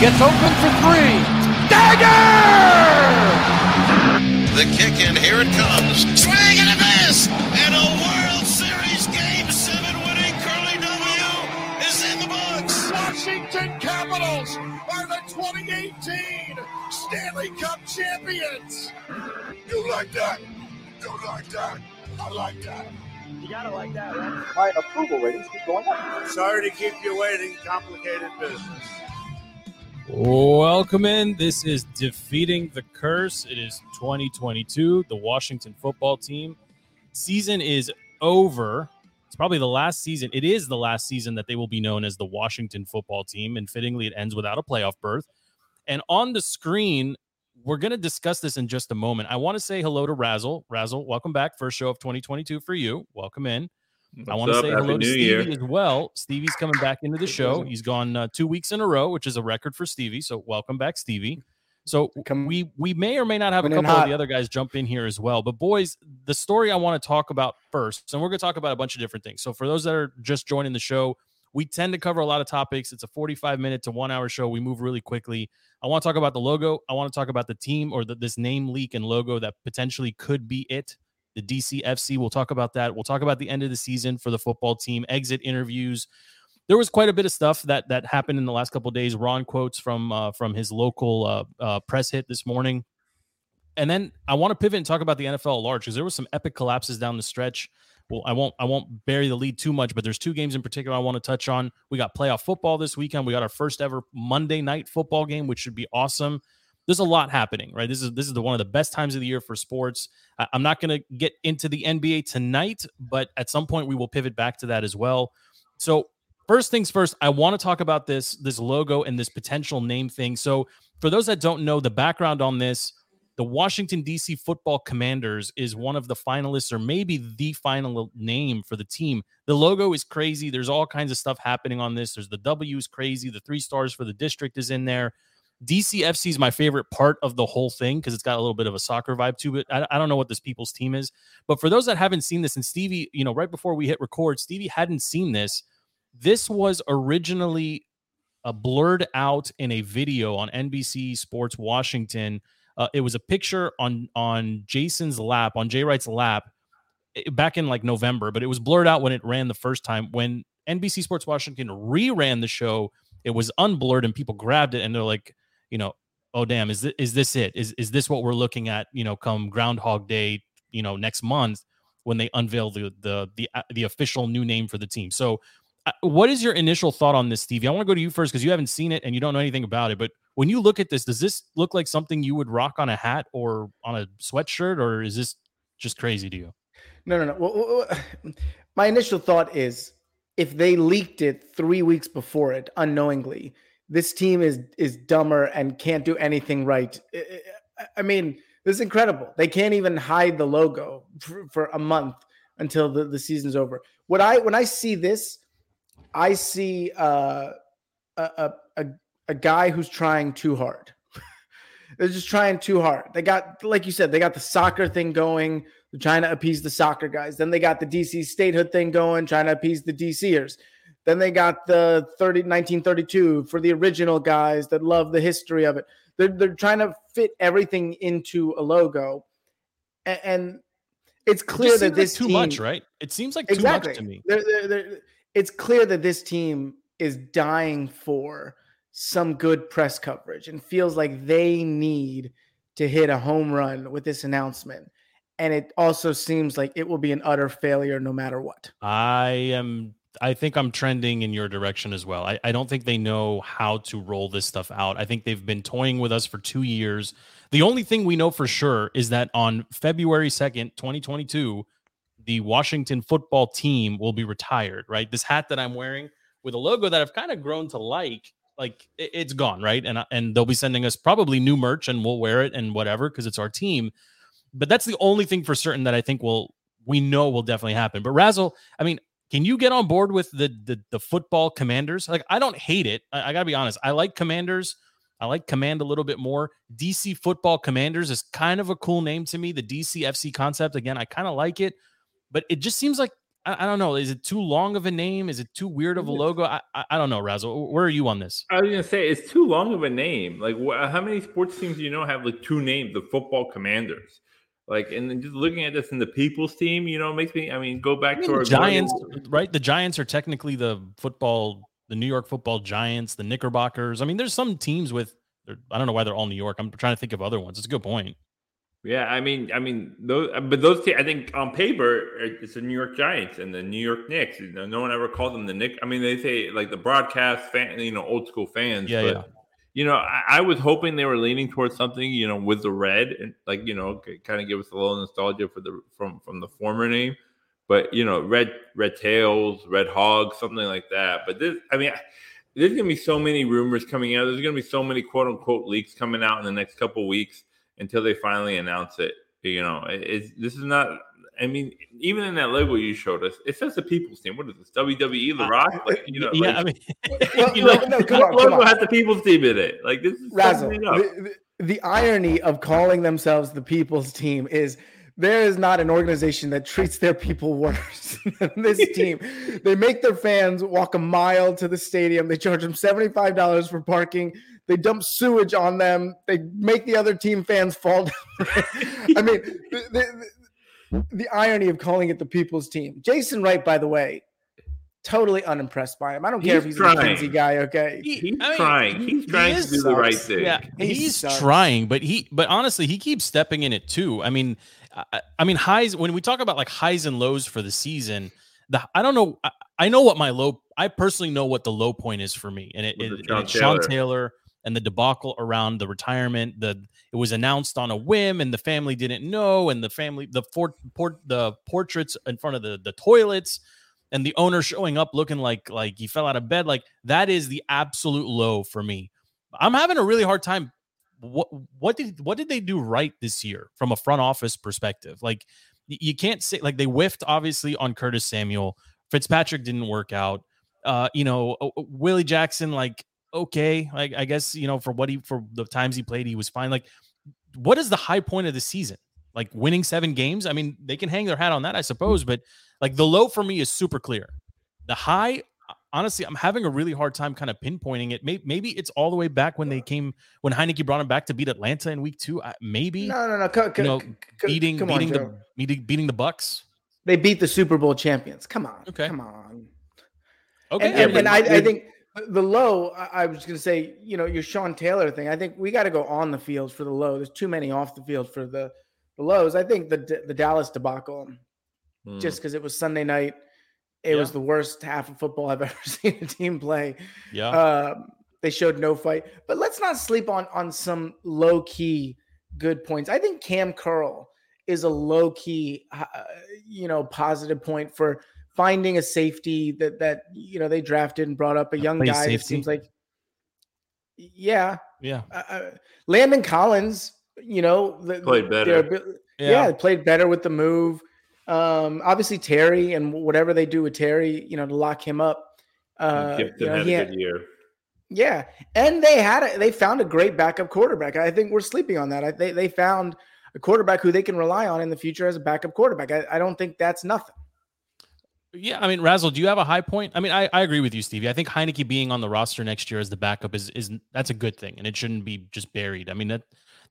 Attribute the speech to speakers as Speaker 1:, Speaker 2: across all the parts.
Speaker 1: Gets open for three. Dagger!
Speaker 2: The kick, and here it comes. Swing and a miss! And a World Series Game 7 winning Curly W is in the books.
Speaker 3: Washington Capitals are the 2018 Stanley Cup champions. You like that? You like that? I like that.
Speaker 4: You gotta like that, right?
Speaker 5: My approval ratings keep going up.
Speaker 3: Sorry to keep you waiting. Complicated business.
Speaker 6: Welcome in. This is Defeating the Curse. It is 2022. The Washington football team season is over. It's probably the last season. It is the last season that they will be known as the Washington football team. And fittingly, it ends without a playoff berth. And on the screen, we're going to discuss this in just a moment. I want to say hello to Razzle. Razzle, welcome back. First show of 2022 for you. Welcome in. I want to say hello to Stevie as well. Stevie's coming back into the show. He's gone uh, two weeks in a row, which is a record for Stevie. So welcome back, Stevie. So we we may or may not have a couple of the other guys jump in here as well. But boys, the story I want to talk about first, and we're going to talk about a bunch of different things. So for those that are just joining the show, we tend to cover a lot of topics. It's a 45 minute to one hour show. We move really quickly. I want to talk about the logo. I want to talk about the team or the, this name leak and logo that potentially could be it the DCFC. We'll talk about that. We'll talk about the end of the season for the football team, exit interviews. There was quite a bit of stuff that that happened in the last couple days. Ron quotes from uh, from his local uh, uh, press hit this morning, and then I want to pivot and talk about the NFL at large because there was some epic collapses down the stretch. Well, I won't I won't bury the lead too much, but there's two games in particular I want to touch on. We got playoff football this weekend. We got our first ever Monday night football game, which should be awesome there's a lot happening, right? This is this is the one of the best times of the year for sports. I, I'm not going to get into the NBA tonight, but at some point we will pivot back to that as well. So first things first, I want to talk about this this logo and this potential name thing. So for those that don't know the background on this, the Washington D.C. Football Commanders is one of the finalists, or maybe the final name for the team. The logo is crazy. There's all kinds of stuff happening on this. There's the W is crazy. The three stars for the district is in there. DCFC is my favorite part of the whole thing because it's got a little bit of a soccer vibe to it. I, I, don't know what this people's team is, but for those that haven't seen this, and Stevie, you know, right before we hit record, Stevie hadn't seen this. This was originally uh, blurred out in a video on NBC Sports Washington. Uh, it was a picture on on Jason's lap, on Jay Wright's lap, eh, back in like November, but it was blurred out when it ran the first time. When NBC Sports Washington reran the show, it was unblurred and people grabbed it and they're like, you know, oh damn, is this, is this it? Is is this what we're looking at? You know, come Groundhog Day, you know, next month when they unveil the the the uh, the official new name for the team. So, uh, what is your initial thought on this, Stevie? I want to go to you first because you haven't seen it and you don't know anything about it. But when you look at this, does this look like something you would rock on a hat or on a sweatshirt, or is this just crazy to you?
Speaker 4: No, no, no. Well, my initial thought is if they leaked it three weeks before it unknowingly, this team is is dumber and can't do anything right. I mean, this is incredible. They can't even hide the logo for, for a month until the, the season's over. What I when I see this, I see uh, a, a a guy who's trying too hard. They're just trying too hard. They got, like you said, they got the soccer thing going. Trying to appease the soccer guys. Then they got the DC statehood thing going, trying to appease the DCers. Then they got the 30, 1932 for the original guys that love the history of it. They're, they're trying to fit everything into a logo. And, and it's clear
Speaker 6: it
Speaker 4: that this
Speaker 6: like too
Speaker 4: team,
Speaker 6: much, right? It seems like
Speaker 4: exactly.
Speaker 6: too much to me.
Speaker 4: They're, they're, it's clear that this team is dying for some good press coverage and feels like they need to hit a home run with this announcement. And it also seems like it will be an utter failure no matter what.
Speaker 6: I am I think I'm trending in your direction as well. I, I don't think they know how to roll this stuff out. I think they've been toying with us for two years. The only thing we know for sure is that on February 2nd, 2022, the Washington football team will be retired, right? This hat that I'm wearing with a logo that I've kind of grown to like, like it's gone, right? And and they'll be sending us probably new merch and we'll wear it and whatever because it's our team. But that's the only thing for certain that I think will we know will definitely happen. But Razzle, I mean, can you get on board with the the, the football commanders? Like, I don't hate it. I, I got to be honest. I like commanders. I like command a little bit more. DC football commanders is kind of a cool name to me. The DC FC concept, again, I kind of like it, but it just seems like I, I, don't know. Is it too long of a name? Is it too weird of a mm. logo? I, I, I don't know, Razzle. Where are you on this?
Speaker 1: I was gonna say it's too long of a name. Like, wh- how many sports teams do you know have like two names? The football commanders. Like, and then just looking at this in the people's team, you know, makes me. I mean, go back
Speaker 6: I mean,
Speaker 1: to our
Speaker 6: Giants, right? The Giants are technically the football, the New York Football Giants, the Knickerbockers. I mean, there's some teams with. I don't know why they're all New York. I'm trying to think of other ones. It's a good point.
Speaker 1: Yeah, I mean, I mean, those, but those, te- I think on paper, it's the New York Giants and the New York Knicks. You know, no one ever called them the Nick. I mean, they say like the broadcast fan, you know, old school fans.
Speaker 6: Yeah,
Speaker 1: but,
Speaker 6: yeah.
Speaker 1: You know, I, I was hoping they were leaning towards something, you know, with the red and like, you know, kind of give us a little nostalgia for the from from the former name. But you know, red red tails, red hogs, something like that. But this, I mean. There's gonna be so many rumors coming out. There's gonna be so many quote unquote leaks coming out in the next couple weeks until they finally announce it. You know, it- this is not. I mean, even in that logo you showed us, it says the People's Team. What is this? WWE, The uh, Rock? Like, uh, you know,
Speaker 6: yeah,
Speaker 1: like,
Speaker 6: I mean,
Speaker 4: Well,
Speaker 1: you know,
Speaker 4: no, no, come
Speaker 1: what
Speaker 4: on, come
Speaker 1: logo
Speaker 4: on.
Speaker 1: has the People's Team in it? Like this is
Speaker 4: Razzle, the, the, the irony of calling themselves the people's team is there is not an organization that treats their people worse than this team. they make their fans walk a mile to the stadium. They charge them $75 for parking. They dump sewage on them. They make the other team fans fall down. I mean, the, the, the, the irony of calling it the people's team. Jason Wright, by the way, totally unimpressed by him. I don't care if he's
Speaker 1: trying.
Speaker 4: a McKinsey guy, okay?
Speaker 6: he-
Speaker 1: He's
Speaker 6: I mean,
Speaker 1: trying. He's
Speaker 6: he
Speaker 1: trying to
Speaker 6: is
Speaker 1: do the right thing.
Speaker 6: Yeah,
Speaker 4: He
Speaker 6: he's
Speaker 4: sucks.
Speaker 6: trying, but he, but honestly, he keeps stepping in it too. I mean, I, I mean, highs when we talk about like highs and lows for the season, the I don't know. I, I know what my low. I personally know what the low point is for me, and it, it,
Speaker 1: the
Speaker 6: and
Speaker 1: Sean
Speaker 6: it's Sean
Speaker 1: Taylor.
Speaker 6: And the debacle around the retirement. The it was announced on a whim, and the family didn't know, and the family the fort, port the portraits in front of the the toilets. And the owner showing up looking like like he fell out of bed, like that is the absolute low for me. I'm having a really hard time what what did what did they do right this year from a front office perspective? Like you can't say like they whiffed obviously on Curtis Samuel. Fitzpatrick didn't work out. Uh, you know, uh, uh, Willie Jackson like okay, like I guess you know for what he for the times he played he was fine. Like what is the high point of the season? Like winning 7 games? I mean, they can hang their hat on that I suppose, but like the low for me is super clear. The high uh, honestly, I'm having a really hard time kind of pinpointing it. Maybe, maybe it's all the way back when they came when Heinicke brought him back to beat Atlanta in week two. I- Maybe
Speaker 4: No, no, no. Co- co-
Speaker 6: you know,
Speaker 4: co- co-
Speaker 6: beating
Speaker 4: come on,
Speaker 6: beating
Speaker 4: Joe.
Speaker 6: the beating, beating the Bucks.
Speaker 4: They beat the Super Bowl champions. Come on.
Speaker 6: Okay.
Speaker 4: Come on.
Speaker 6: Okay,
Speaker 4: And, and, and I, I think the low, I, I was going to say, you know, your Sean Taylor thing. I think we got to go on the field for the low. There's too many off the field for the, the lows. I think the the Dallas debacle,
Speaker 1: Hmm.
Speaker 4: just because it was Sunday night, it was the worst half of football I've ever seen a team play.
Speaker 6: yeah,
Speaker 4: Um, they showed no fight. But let's not sleep on on some low key good points. I think Cam Curl is a low key, uh, you know, positive point for finding a safety that that you know they drafted and brought up a young
Speaker 6: plays
Speaker 4: guy. It seems like, yeah,
Speaker 6: yeah,
Speaker 4: uh, uh, Landon Collins. You know, the,
Speaker 1: Played better.
Speaker 6: yeah.
Speaker 4: yeah, played better with the move. Um, obviously Terry and whatever they do with Terry, you know, to lock him up. Uh,
Speaker 1: Gibson
Speaker 4: you know,
Speaker 1: had
Speaker 4: he
Speaker 1: a
Speaker 4: had-
Speaker 1: good year.
Speaker 4: yeah, and they had a, they found a great backup quarterback. I think we're sleeping on that. I, they they found a quarterback who they can rely on in the future as a backup quarterback. I, I don't think that's nothing.
Speaker 6: Yeah, I mean, Razzle, do you have a high point? I mean, I, I agree with you, Stevie. I think Heinicke being on the roster next year as the backup is is that's a good thing, and it shouldn't be just buried. I mean that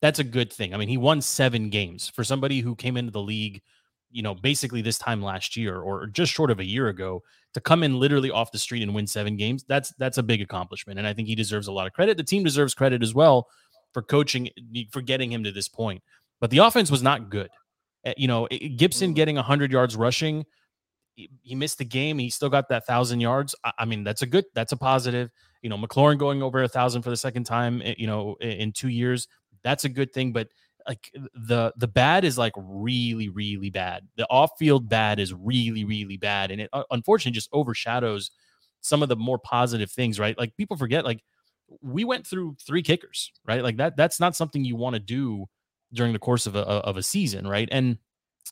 Speaker 6: that's a good thing. I mean, he won seven games for somebody who came into the league, you know, basically this time last year or just short of a year ago to come in literally off the street and win seven games. That's that's a big accomplishment, and I think he deserves a lot of credit. The team deserves credit as well for coaching for getting him to this point. But the offense was not good. Uh, You know, Gibson getting 100 yards rushing he- missed the game. He still got that thousand yards. I, mean, that's a good, that's a positive. You know, McLaurin going over a thousand for the second time, eh, you know, in, in two years, that's a good thing. But like the the bad is like really, really bad. The off field bad is really, really bad, and it uh, unfortunately just overshadows some of the more positive things. Right? Like people forget, like we went through three kickers, right? Like that. That's not something you want to do during the course of a of a season, right? And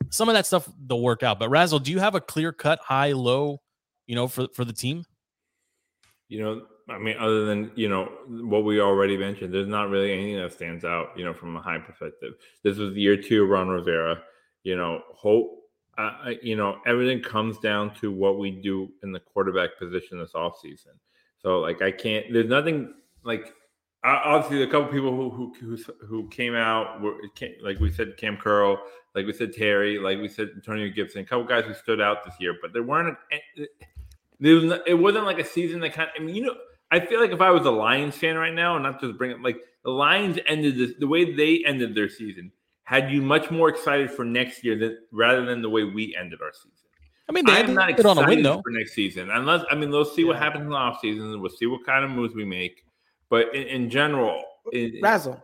Speaker 6: some of that stuff they'll work out. But Razzle, do you have a clear cut high low, you know, for for the team?
Speaker 1: You know, I mean, other than you know what we already mentioned, there's not really anything that stands out. You know, from a high perspective, this was year two Ron Rivera. You know, hope uh, you know, everything comes down to what we do in the quarterback position this offseason. So, like, I can't. There's nothing like. Obviously, a couple people who who who, who came out were like we said, Cam Curl, like we said, Terry, like we said, Antonio Gibson, a couple guys who stood out this year, but there weren't. Eh, there was it wasn't like a season that kind. Of, I mean, you know, I feel like if I was a Lions fan right now, and not just bring it like the Lions ended this, the way they ended their season had you much more excited for next year than rather than the way we ended our season.
Speaker 6: I mean, they
Speaker 1: I am not
Speaker 6: it on a win
Speaker 1: excited
Speaker 6: though.
Speaker 1: for next season, unless I mean, let's see what happens in the offseason and we'll see what kind of moves we make. But in, in general, it,
Speaker 4: Razzle.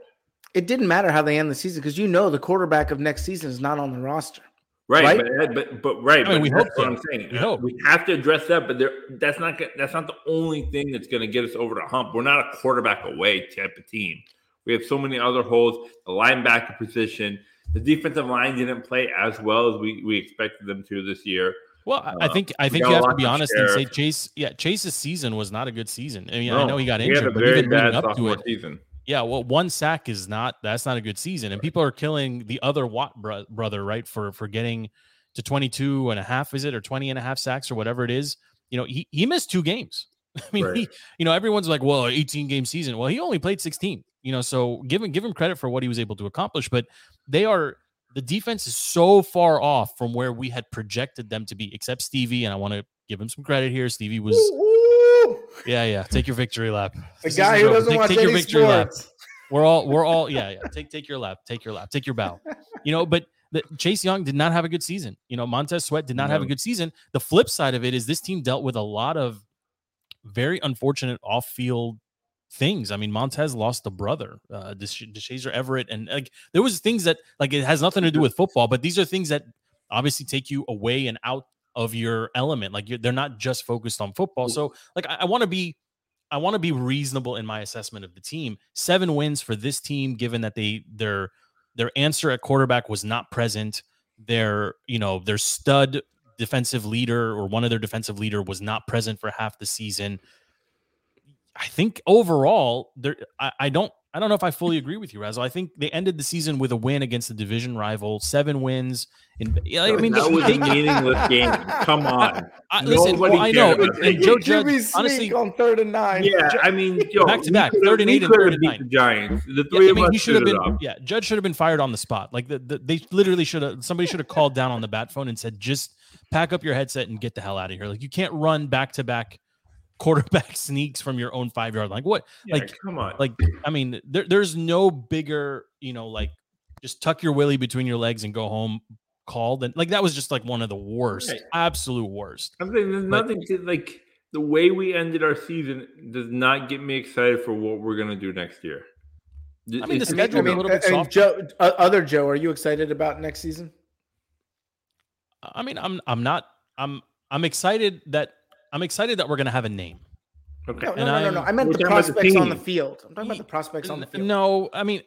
Speaker 4: It didn't matter how they end the season because you know the quarterback of next season is not on the roster.
Speaker 1: right,
Speaker 4: right?
Speaker 1: But, eh, but but right,
Speaker 6: I mean,
Speaker 1: but
Speaker 6: we
Speaker 1: that's
Speaker 6: hope
Speaker 1: what
Speaker 6: so.
Speaker 1: I'm saying.
Speaker 6: We hope.
Speaker 1: we have to address that, but there, that's not go- that's not the only thing that's going to get us over the hump. We're not a quarterback away type of team. We have so many other holes. The linebacker position, the defensive line didn't play as well as we, we expected them to this year.
Speaker 6: Well, I- I
Speaker 1: Uh,
Speaker 6: think I think you have to be honest and say. Chase. Yeah, Chase's season was not a good season. I mean, I know he got injured, but
Speaker 1: very
Speaker 6: even leading up to it,
Speaker 1: season.
Speaker 6: yeah, well, one sack is not that's not a good season, and people are killing the other Watt bro- brother, right, for for getting to 22 and a half, is it, or 20 and a half sacks or whatever it is. You know, he he missed two games. I mean,
Speaker 1: Right.
Speaker 6: he, you know, everyone's like, well, 18 game season. Well, he only played 16. You know, so give him give him credit for what he was able to accomplish, but they are the defense is so far off from where we had projected them to be, except Stevie, and I want to give him some credit here. Stevie was,
Speaker 4: Woo!
Speaker 6: yeah, yeah. Take your victory lap.
Speaker 4: The
Speaker 6: This
Speaker 4: guy who doesn't
Speaker 6: Take-
Speaker 4: watch
Speaker 6: take your
Speaker 4: any
Speaker 6: victory lap. We're all we're all yeah yeah. Take take your lap. Take your lap. Take your bow. You know, but the, Chase Young did not have a good season. You know, Montez Sweat did not have a good season. The flip side of it is this team dealt with a lot of very unfortunate off field things. I mean, Montez lost a brother, uh, Desha- Deshazor Everett, and like there was things that like it has nothing to do with football, but these are things that obviously take you away and out of your element. Like you're, they're not just focused on football. So like I, I want to be I want to be reasonable in my assessment of the team. Seven wins for this team, given that they their their answer at quarterback was not present. Their you know their stud defensive leader or one of their defensive leader was not present for half the season. I think overall, there I, I don't I don't know if I fully agree with you, Razzle. I think they ended the season with a win against the division rival, seven wins. In yeah, I mean,
Speaker 1: that
Speaker 6: they-
Speaker 1: was
Speaker 6: they-
Speaker 1: a meaningless game. Come on.
Speaker 6: I, listen, well, I know,
Speaker 1: cared
Speaker 6: and Joe
Speaker 1: game.
Speaker 6: Judge,
Speaker 4: Jimmy
Speaker 6: honestly,
Speaker 4: on third and nine.
Speaker 1: Yeah, I mean, yo,
Speaker 6: Back to
Speaker 1: we
Speaker 6: back, third and eight and third and nine.
Speaker 1: The Giants. The
Speaker 6: Yeah,
Speaker 1: three
Speaker 6: I
Speaker 1: of
Speaker 6: mean,
Speaker 1: us
Speaker 6: he should have been.
Speaker 1: it up.
Speaker 6: Yeah, Judge should have been fired on the spot. Like the, the they literally should have. Somebody should have called down on the bat phone and said, "Just pack up your headset and get the hell out of here." Like you can't run back to back quarterback sneaks from your own five yard line. What?
Speaker 1: Yeah,
Speaker 6: like,
Speaker 1: come on.
Speaker 6: like I mean, there, there's no bigger, you know, like just tuck your willy between your legs and go home. called and like that was just like one of the worst,
Speaker 1: Right.
Speaker 6: absolute worst.
Speaker 1: I'm saying there's
Speaker 6: But-
Speaker 1: nothing to like the way we ended our season does not get me excited for what we're gonna do next year.
Speaker 6: I mean, the schedule
Speaker 4: I
Speaker 6: a
Speaker 4: mean,
Speaker 6: little bit
Speaker 4: I mean,
Speaker 6: softer.
Speaker 4: Joe, uh, other Joe, are you excited about next season?
Speaker 6: I mean, I'm I'm not I'm I'm excited that I'm excited that we're gonna have a name.
Speaker 1: Okay.
Speaker 4: No, no,
Speaker 6: And
Speaker 4: no, no, no.
Speaker 6: I'm-
Speaker 4: I meant
Speaker 1: We're
Speaker 4: the
Speaker 1: talking about the
Speaker 4: prospects on the field. I'm talking about the prospects on the field.
Speaker 6: No, I mean,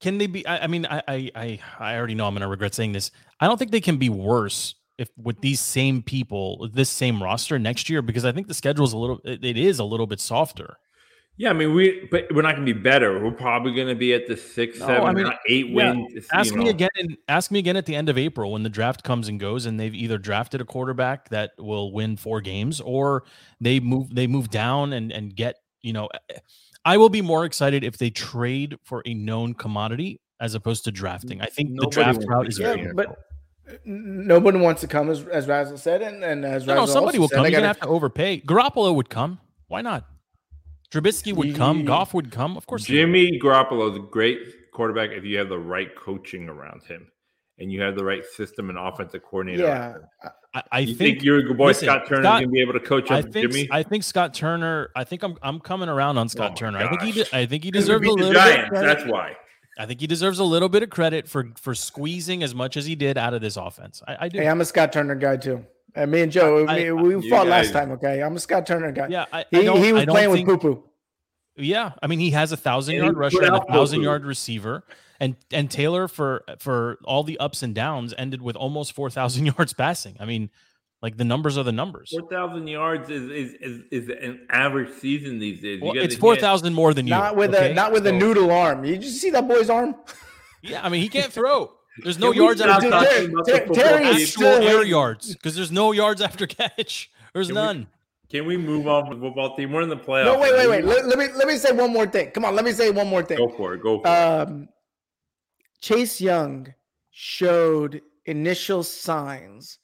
Speaker 6: can they be? I, I mean, I, I, I, I already know I'm going to regret saying this. I don't think they can be worse if with these same people, this same roster next year, because I think the schedule is a little, it, it is a little bit softer.
Speaker 1: Yeah, I mean, we but we're not gonna be better. We're probably gonna be at the six,
Speaker 6: No,
Speaker 1: seven,
Speaker 6: I mean,
Speaker 1: eight
Speaker 6: yeah,
Speaker 1: wins. you
Speaker 6: Ask me again. In, ask me again at the end of April when the draft comes and goes, and they've either drafted a quarterback that will win four games, or they move they move down and and get you know. Eh, eh, I will be more excited if they trade for a known commodity as opposed to drafting. I think the draft route is
Speaker 1: trade
Speaker 6: very
Speaker 4: but n- nobody wants to come, as as Razzle said, and, and as
Speaker 6: No, no, somebody
Speaker 4: also
Speaker 6: will
Speaker 4: said,
Speaker 6: come. You're gonna
Speaker 4: gotta-
Speaker 6: have to overpay. Garoppolo would come. Why not? Trubisky would come.
Speaker 4: Ye-
Speaker 6: Goff would come. Of course.
Speaker 1: Jimmy Garoppolo is a great quarterback if you have the right coaching around him and you have the right system and offensive coordinator.
Speaker 4: Yeah.
Speaker 6: I, I
Speaker 1: you
Speaker 6: think,
Speaker 1: think, your boy
Speaker 6: listen,
Speaker 1: Scott Turner
Speaker 6: Scott-
Speaker 1: is gonna be able to coach
Speaker 6: I
Speaker 1: up
Speaker 6: think
Speaker 1: Jimmy?
Speaker 6: I think Scott Turner. I think I'm I'm coming around on Scott
Speaker 1: my
Speaker 6: Turner. I think he de- I think he deserves a
Speaker 1: beat the
Speaker 6: little bit. of
Speaker 1: Giants.
Speaker 6: credit.
Speaker 1: That's why.
Speaker 6: I think he deserves a little bit of credit for for squeezing as much as he did out of this offense. I, I do.
Speaker 4: hey, I'm a Scott Turner guy too. And me and Joe,
Speaker 6: I-
Speaker 4: we, we
Speaker 1: You
Speaker 4: fought last time. Okay, I'm a Scott Turner guy.
Speaker 6: yeah, I, I
Speaker 4: he,
Speaker 6: don't,
Speaker 4: he was
Speaker 6: I don't
Speaker 4: playing
Speaker 6: think,
Speaker 4: with poo poo.
Speaker 6: Yeah, I mean he has a thousand yard rusher and a
Speaker 1: out
Speaker 6: thousand
Speaker 1: Poku.
Speaker 6: yard receiver, and and Taylor for for all the ups and downs ended with almost four thousand yards passing. I mean, like the numbers are the numbers.
Speaker 1: Four thousand yards is, is is is an average season these days. You
Speaker 6: Well, it's four thousand more than you.
Speaker 4: Not with
Speaker 6: okay?
Speaker 4: a not with a noodle arm. You just see that boy's arm?
Speaker 6: Yeah, I mean he can't throw. There's no yards after catch.
Speaker 1: talking about the
Speaker 4: Terry- Terry is?
Speaker 6: Actual
Speaker 4: still
Speaker 6: air
Speaker 4: waiting.
Speaker 6: yards because there's no yards after catch. There's
Speaker 1: Can we-
Speaker 6: none.
Speaker 1: Can we move on with the football team? We're in the playoffs.
Speaker 4: No, wait, wait, wait. Let, let me let me say one more thing. Come on, let me say one more thing.
Speaker 1: Go for it. Go for it.
Speaker 4: Um, Chase Young showed initial signs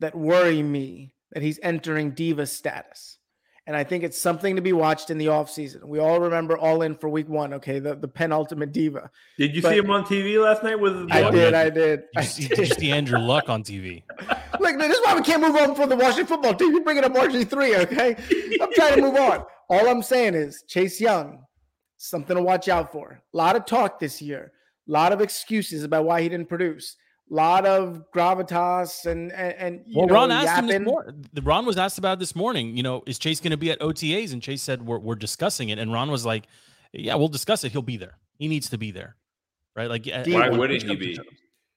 Speaker 4: that worry me that he's entering diva status. And I think it's something to be watched in the offseason. We all remember All In for week one, okay? The, the penultimate diva.
Speaker 1: Did you
Speaker 4: but-
Speaker 1: see him on TV last night with his
Speaker 6: Yeah,
Speaker 4: I did. I did.
Speaker 6: Did
Speaker 4: I
Speaker 6: you, see, did you see Andrew Luck on TV?
Speaker 4: Look, this is why we can't move on from the Washington football team. You're bringing up RG3, okay? I'm trying to move on. All I'm saying is Chase Young, something to watch out for. A lot of talk this year, a lot of excuses about why he didn't produce, a lot of gravitas and and, and you
Speaker 6: Well,
Speaker 4: know,
Speaker 6: Ron asked him this morning. Ron was asked about this morning. You know, is Chase going to be at OTAs? And Chase said we're we're discussing it. And Ron was like, "Yeah, we'll discuss it. He'll be there. He needs to be there, right? Like,
Speaker 1: Why
Speaker 6: when
Speaker 1: wouldn't he be?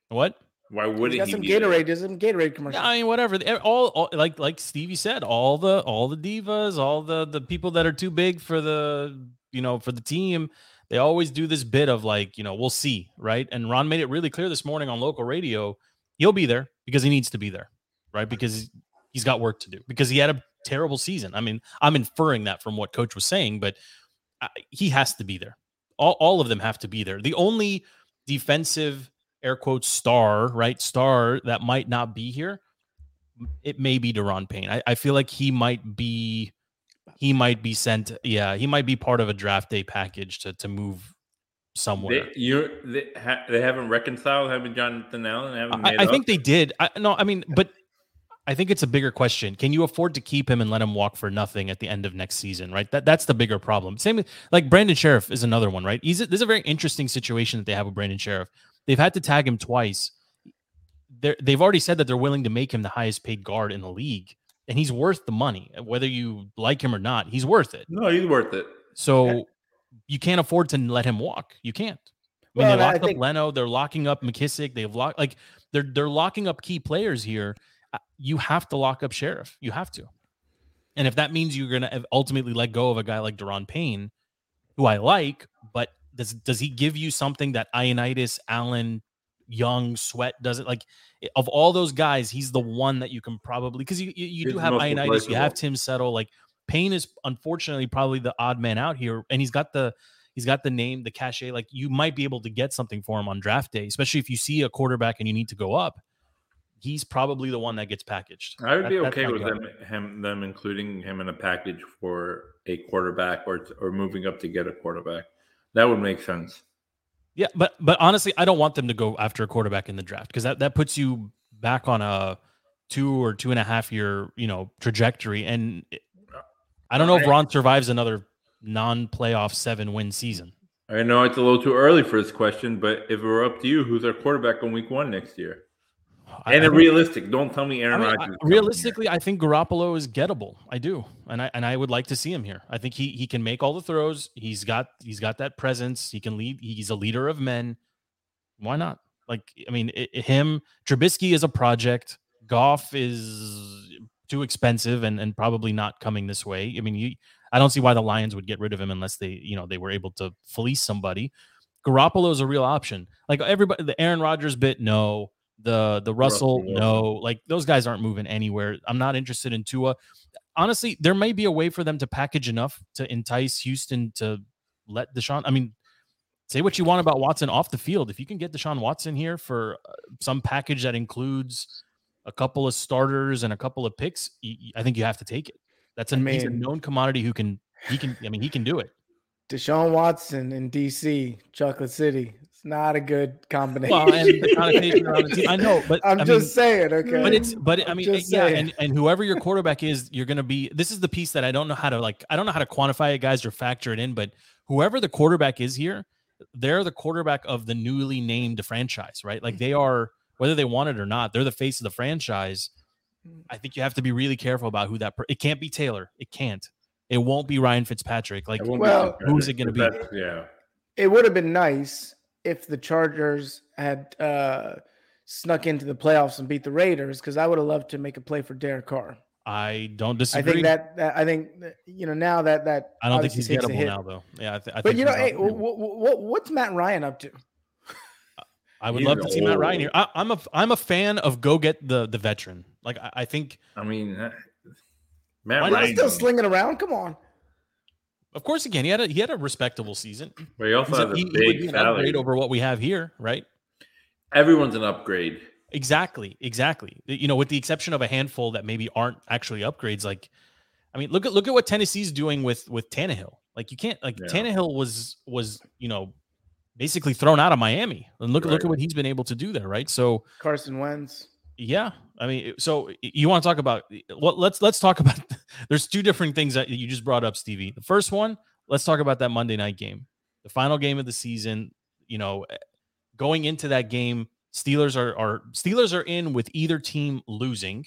Speaker 6: What?
Speaker 1: Why wouldn't
Speaker 4: got
Speaker 1: he
Speaker 4: some
Speaker 1: be there?
Speaker 4: Gatorade. There's some Gatorade commercial.
Speaker 6: Yeah, I mean, whatever. Eh, all, all like like Stevie said, all the all the divas, all the the people that are too big for the you know for the team, they always do this bit of like you know we'll see, right? And Ron made it really clear this morning on local radio, he'll be there because he needs to be there, right? Because he's got work to do because he had a terrible season. I mean, I'm inferring that from what Coach was saying, but uh, he has to be there. All all of them have to be there. The only defensive air quotes star, right? Star that might not be here. It may be Daron Payne. I, I feel like he might be he might be sent. Yeah, he might be part of a draft day package to to move somewhere.
Speaker 1: They, you they, ha, they haven't reconciled, haven't Jonathan Allen? Haven't
Speaker 6: I,
Speaker 1: made
Speaker 6: I
Speaker 1: up?
Speaker 6: think they did. I, no, I mean, but I think it's a bigger question. Can you afford to keep him and let him walk for nothing at the end of next season? Right. That that's the bigger problem. Same with like Brandon Scherff is another one. Right. He's a, this is a very interesting situation that they have with Brandon Scherff. They've had to tag him twice. They're, they've already said that they're willing to make him the highest paid guard in the league, and he's worth the money, whether you like him or not. He's worth it.
Speaker 1: no, he's worth it.
Speaker 6: So you can't afford to let him walk. You can't. I mean,
Speaker 4: Well,
Speaker 6: they
Speaker 4: and I
Speaker 6: locked
Speaker 4: think-
Speaker 6: up Leno. They're locking up McKissic. They've locked like they're they're locking up key players here. Uh, You have to lock up Scherff. You have to. And if that means you're going to ultimately let go of a guy like Daron Payne, who I like, but does does he give you something that Ioannidis, Allen, Young, Sweat doesn't like? Of all those guys, he's the one that you can probably because you you, you do have Ioannidis, you have Tim Settle. Like Payne is unfortunately probably the odd man out here, and he's got the he's got the name, the cachet. Like you might be able to get something for him on draft day, especially if you see a quarterback and you need to go up. He's probably the one that gets packaged.
Speaker 1: I would
Speaker 6: That-
Speaker 1: be okay with them him them including him in a package for a quarterback or or moving up to get a quarterback. That would make sense.
Speaker 6: Yeah, but but honestly, I don't want them to go after a quarterback in the draft because that that puts you back on a two or two and a half year you know trajectory, and it- I don't know if Ron survives another non-playoff seven win season.
Speaker 1: I know it's a little too early for this question, but if it were up to you, who's our quarterback on week one next year?
Speaker 6: I-
Speaker 1: And
Speaker 6: I
Speaker 1: realistic. Don't tell me
Speaker 6: I
Speaker 1: Aaron
Speaker 6: mean,
Speaker 1: Rodgers. coming
Speaker 6: realistically, I think Garoppolo is gettable. I do, and I and I would like to see him here. I think he he can make all the throws. He's got he's got that presence. He can lead. He's a leader of men. Why not? Like I mean, it, it- him Trubisky is a project. Goff is too expensive and and probably not coming this way. I mean, you, I don't see why the Lions would get rid of him unless they you know they were able to fleece somebody. Garoppolo is a real option. Like everybody, the Aaron Rodgers bit, no. The the Russell,
Speaker 1: Russell
Speaker 6: no. Like those guys aren't moving anywhere. I'm not interested in Tua. Honestly, there may be a way for them to package enough to entice Houston to let Deshaun. I mean, say what you want about Watson off the field. If you can get Deshaun Watson here for uh, some package that includes a couple of starters and a couple of picks, I think you have to take it. That's a,
Speaker 4: I
Speaker 6: he's a known commodity who can he can. I mean, he can do it.
Speaker 4: Deshaun Watson in DC, Chocolate City. It's not a good combination.
Speaker 6: Well, and the connotation around the team, I know, but
Speaker 4: I'm
Speaker 6: I
Speaker 4: just
Speaker 6: mean,
Speaker 4: saying, okay.
Speaker 6: but it's but I
Speaker 4: I'm
Speaker 6: mean yeah,
Speaker 4: saying.
Speaker 6: and, and whoever your quarterback is, you're gonna be. This is the piece that I don't know how to like. I don't know how to quantify it, guys, or factor it in. But whoever the quarterback is here, they're the quarterback of the newly named franchise, right? Like they are, whether they want it or not, they're the face of the franchise. Mm. I think you have to be really careful about who that. Per- it can't be Taylor. It can't. It won't be Ryan Fitzpatrick. Like
Speaker 1: It won't be
Speaker 4: Well,
Speaker 6: who's it gonna be?
Speaker 1: Yeah.
Speaker 4: it would have been nice if the Chargers had uh, snuck into the playoffs and beat the Raiders, because I would have loved to make a play for Derek Carr.
Speaker 6: I don't disagree.
Speaker 4: I think that, that I think that, you know now that that
Speaker 6: I don't think he's
Speaker 4: obviously takes a
Speaker 6: gettable
Speaker 4: hit.
Speaker 6: now, though. Yeah, I, th- I
Speaker 4: But
Speaker 6: think
Speaker 4: you know,
Speaker 6: he's
Speaker 4: hey,
Speaker 6: off the table.
Speaker 4: w- w- what's Matt Ryan up to?
Speaker 6: I I would
Speaker 1: He's
Speaker 6: love to see Matt Ryan here. I, I'm a I'm a fan of go get the the veteran. Like I, I think,
Speaker 1: I mean, uh, Matt
Speaker 6: Why
Speaker 1: Ryan,
Speaker 4: still slinging around. Come on.
Speaker 6: Of course, again, he had a he had a respectable season.
Speaker 1: but he also
Speaker 6: He's a-
Speaker 1: a
Speaker 6: he- he
Speaker 1: big
Speaker 6: be an upgrade over what we have here, right?
Speaker 1: Everyone's an upgrade.
Speaker 6: Exactly, exactly. You know, with the exception of a handful that maybe aren't actually upgrades. Like, I mean, look at look at what Tennessee's doing with with Tannehill. Like, you can't like
Speaker 1: Yeah.
Speaker 6: Tannehill was was you know basically thrown out of Miami, and look look at what he's been able to do there, right? So
Speaker 4: Carson Wentz.
Speaker 6: yeah, I mean, so you want to talk about what? Let's let's talk about. There's two different things that you just brought up, Stevie. The first one, let's talk about that Monday night game, the final game of the season. You know, eh, going into that game, Steelers are are Steelers are in with either team losing.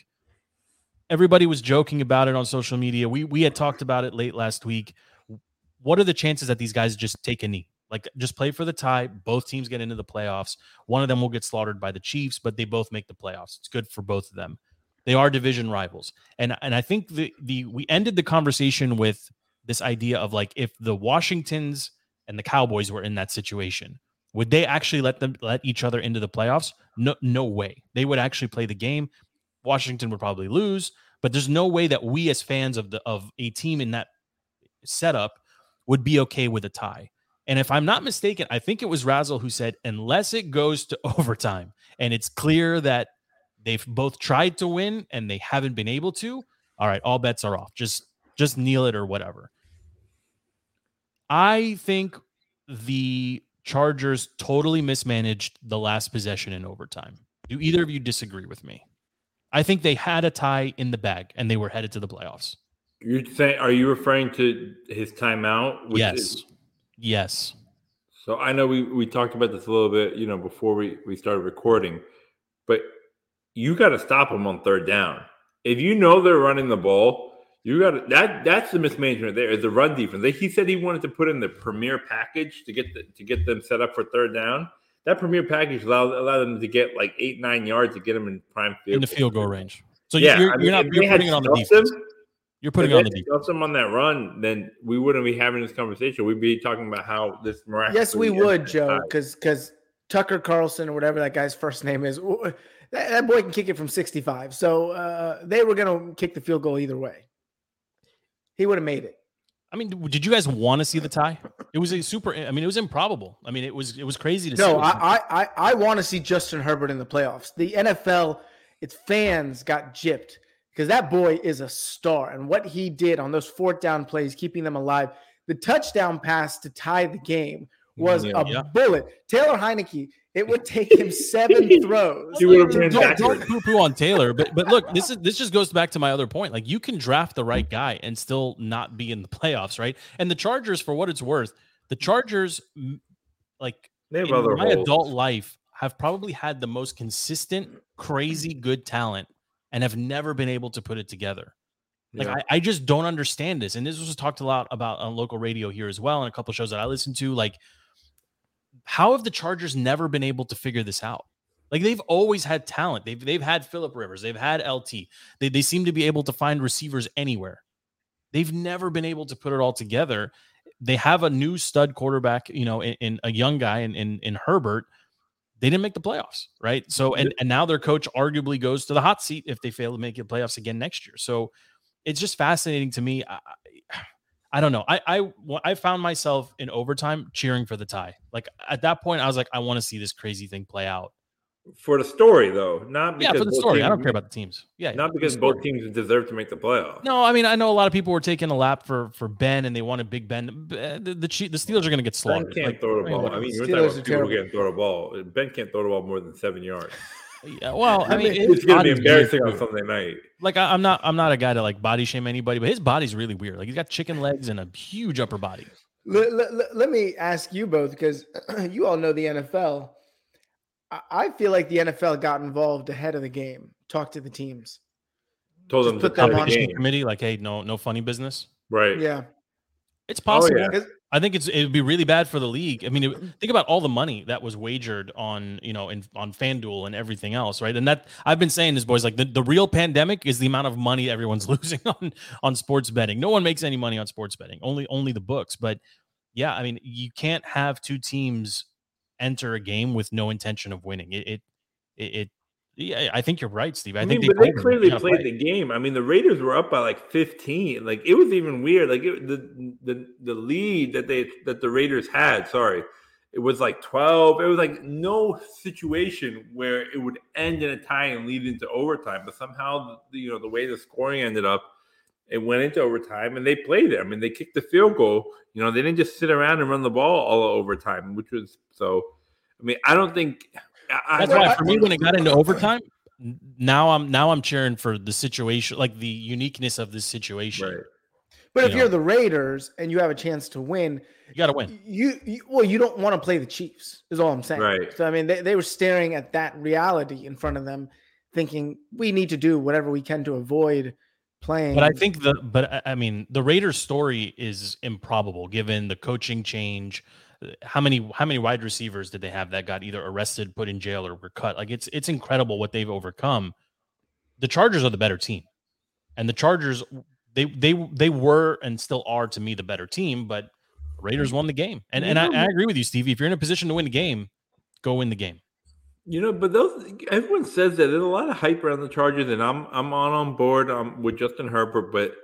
Speaker 6: Everybody was joking about it on social media. We we had talked about it late last week. What are the chances that these guys just take a knee? Like just play for the tie. Both teams get into the playoffs. One of them will get slaughtered by the Chiefs, but they both make the playoffs. It's good for both of them. They are division rivals. And and I think the the we ended the conversation with this idea of like if the Washingtons and the Cowboys were in that situation, would they actually let them let each other into the playoffs? No no way. They would actually play the game. Washington would probably lose, but there's no way that we as fans of the of a team in that setup would be okay with a tie. And if I'm not mistaken, I think it was Razzle who said, unless it goes to overtime and it's clear that they've both tried to win and they haven't been able to, all right, all bets are off. Just just kneel it or whatever. I think the Chargers totally mismanaged the last possession in overtime. Do either of you disagree with me? I think they had a tie in the bag and they were headed to the playoffs.
Speaker 1: You're saying, are you referring to his timeout? which
Speaker 6: yes.
Speaker 1: is-
Speaker 6: yes.
Speaker 1: So I know we, we talked about this a little bit, you know, before we, we started recording, but you got to stop them on third down. If you know they're running the ball, you got to that that's the mismanagement there is the run defense. He said he wanted to put in the premier package to get the, to get them set up for third down. That premier package allowed allowed them to get like eight nine yards to get them in prime field
Speaker 6: in the field goal range. So
Speaker 1: yeah,
Speaker 6: you're,
Speaker 1: I mean,
Speaker 6: you're not you're putting it on the
Speaker 1: stuffed
Speaker 6: defense.
Speaker 1: them-
Speaker 6: You're putting
Speaker 1: they
Speaker 6: it on the
Speaker 1: had
Speaker 6: defense.
Speaker 1: stuffed them on that run, then we wouldn't be having this conversation. We'd be talking about how this miraculous.
Speaker 4: Yes, we would, Joe, because because Tucker Carlson or whatever that guy's first name is, w- that, that boy can kick it from 65. So uh, they were gonna kick the field goal either way. He would have made it.
Speaker 6: I mean, did you guys want to see the tie? It was a super. I mean, it was improbable. I mean, it was it was crazy to see.
Speaker 4: No, I I I, I want to see Justin Herbert in the playoffs. The NFL, its fans got gypped because that boy is a star, and what he did on those fourth down plays, keeping them alive. The touchdown pass to tie the game was
Speaker 1: Yeah.
Speaker 4: a
Speaker 6: Yeah.
Speaker 4: bullet. Taylor Heinicke, it would take him seven throws.
Speaker 1: He would have ran
Speaker 6: don't, don't poo poo on Taylor, but but look, this is this just goes back to my other point. Like you can draft the right guy and still not be in the playoffs, right? And the Chargers, for what it's worth, the Chargers, like
Speaker 1: They have
Speaker 6: in
Speaker 1: other
Speaker 6: my
Speaker 1: holes.
Speaker 6: adult life, have probably had the most consistent, crazy good talent, and have never been able to put it together. Like
Speaker 1: Yeah.
Speaker 6: I, I just don't understand this. And this was talked a lot about on local radio here as well, and a couple shows that I listen to. Like, how have the Chargers never been able to figure this out? Like they've always had talent. They've they've had Philip Rivers, they've had LT. They they seem to be able to find receivers anywhere. They've never been able to put it all together. They have a new stud quarterback, you know, in, in a young guy in, in in Herbert. They didn't make the playoffs, right? So and and now their coach arguably goes to the hot seat if they fail to make the playoffs again next year. So it's just fascinating to me. I, I- I don't know. I I I found myself in overtime cheering for the tie. Like at that point, I was like, I want to see this crazy thing play out.
Speaker 1: for the story though, not because
Speaker 6: Yeah, for the
Speaker 1: both
Speaker 6: story. I don't care about the teams. Yeah,
Speaker 1: Not because both teams deserve to make the playoff.
Speaker 6: No, I mean I know a lot of people were taking a lap for for Ben and they wanted Big Ben. The the, the Steelers are going to get
Speaker 1: Ben
Speaker 6: slaughtered.
Speaker 1: can't
Speaker 6: Like,
Speaker 1: throw the
Speaker 6: I mean,
Speaker 1: ball. I mean, you're
Speaker 4: Steelers
Speaker 1: talking
Speaker 4: are
Speaker 1: about people
Speaker 4: terrible.
Speaker 1: can't throw the ball. Ben can't throw the ball more than seven yards.
Speaker 6: yeah, well, I mean,
Speaker 1: It's going to be embarrassing on
Speaker 6: too.
Speaker 1: Sunday night.
Speaker 6: Like I, I'm not I'm not a guy to like body shame anybody, but his body's really weird. Like he's got chicken legs and a huge upper body.
Speaker 4: Let, let, let me ask you both because you all know the NFL. I, I feel like the NFL got involved ahead of the game. Talk to the teams.
Speaker 1: Told
Speaker 4: Just
Speaker 1: them
Speaker 4: put
Speaker 1: to
Speaker 4: them
Speaker 1: cut
Speaker 4: on-
Speaker 1: the
Speaker 6: committee, like, hey, no no funny business.
Speaker 1: Right.
Speaker 4: Yeah.
Speaker 6: It's possible.
Speaker 1: Oh,
Speaker 4: yeah.
Speaker 6: I think it's it would be really bad for the league. I mean, it, mm-hmm. think about all the money that was wagered on you know in on FanDuel and everything else, right? And that I've been saying this, boys. Like the, the real pandemic is the amount of money everyone's losing on on sports betting. No one makes any money on sports betting. Only only the books. But yeah, I mean, you can't have two teams enter a game with no intention of winning. It, it, it yeah, I think you're right, Steve. I,
Speaker 1: I
Speaker 6: think
Speaker 1: mean, but they
Speaker 6: told
Speaker 1: clearly
Speaker 6: "You
Speaker 1: played
Speaker 6: play."
Speaker 1: the game. I mean, the Raiders were up by like 15. Like it was even weird. Like it, the the the lead that they that the Raiders had. Sorry, it was like 12. It was like no situation where it would end in a tie and lead into overtime. But somehow, the, you know, the way the scoring ended up, it went into overtime and they played it. I mean, they kicked the field goal. You know, they didn't just sit around and run the ball all overtime, which was so. I mean, I don't think. I,
Speaker 6: That's
Speaker 1: I,
Speaker 6: why for me, when it got into overtime, now I'm now I'm cheering for the situation, like the uniqueness of this situation.
Speaker 1: Right.
Speaker 4: But if
Speaker 6: you
Speaker 4: you're the Raiders and you have a chance to win,
Speaker 6: You got to win.
Speaker 4: you, you well, you don't want to play the Chiefs, is all I'm saying.
Speaker 1: Right.
Speaker 4: So I mean, they, they were staring at that reality in front of them, thinking we need to do whatever we can to avoid playing.
Speaker 6: But I think the but I- I mean the Raiders story is improbable given the coaching change. How many how many wide receivers did they have that got either arrested, put in jail, or were cut? Like it's it's incredible what they've overcome. The Chargers are the better team, and the Chargers they they they were and still are to me the better team. But Raiders won the game, and and I, I agree with you, Stevie. If you're in a position to win the game, go win the game.
Speaker 1: You know, but those everyone says that there's a lot of hype around the Chargers, and I'm I'm on on board um, with Justin Herbert, but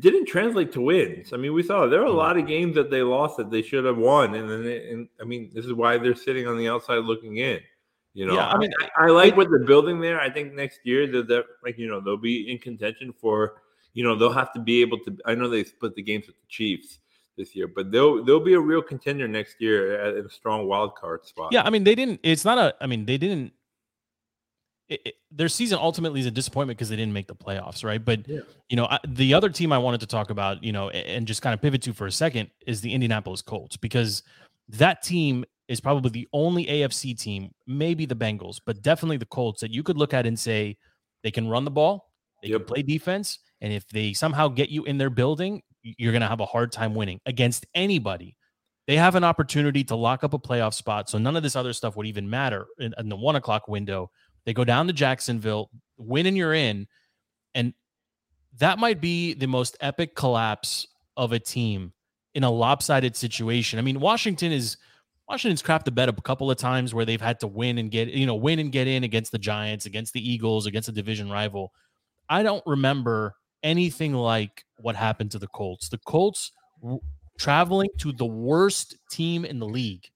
Speaker 1: didn't translate to wins. I mean, we saw there are a mm-hmm. lot of games that they lost that they should have won, and then they, and I mean, this is why they're sitting on the outside looking in. You know,
Speaker 6: Yeah, I mean,
Speaker 1: I, I like what they're building there. I think next year that they're like you know they'll be in contention for you know they'll have to be able to. I know they split the games with the Chiefs this year, but they'll they'll be a real contender next year at, at a strong wild card spot.
Speaker 6: Yeah, I mean they didn't. It's not a. I mean they didn't. It, it- their season ultimately is a disappointment because they didn't make the playoffs, right? But
Speaker 1: Yeah.
Speaker 6: you know, I, the other team I wanted to talk about, you know, and just kind of pivot to for a second is the Indianapolis Colts because that team is probably the only AFC team, maybe the Bengals, but definitely the Colts that you could look at and say they can run the ball, they can play defense, and if they somehow get you in their building, you're going to have a hard time winning against anybody they have an opportunity to lock up a playoff spot. So none of this other stuff would even matter in, in the one o'clock window. They go down to Jacksonville, win and you're in. And that might be the most epic collapse of a team in a lopsided situation. I mean, Washington is Washington's crapped the bed a couple of times where they've had to win and get, you know, win and get in against the Giants, against the Eagles, against a division rival. I don't remember anything like what happened to the Colts. The Colts traveling to the worst team in the league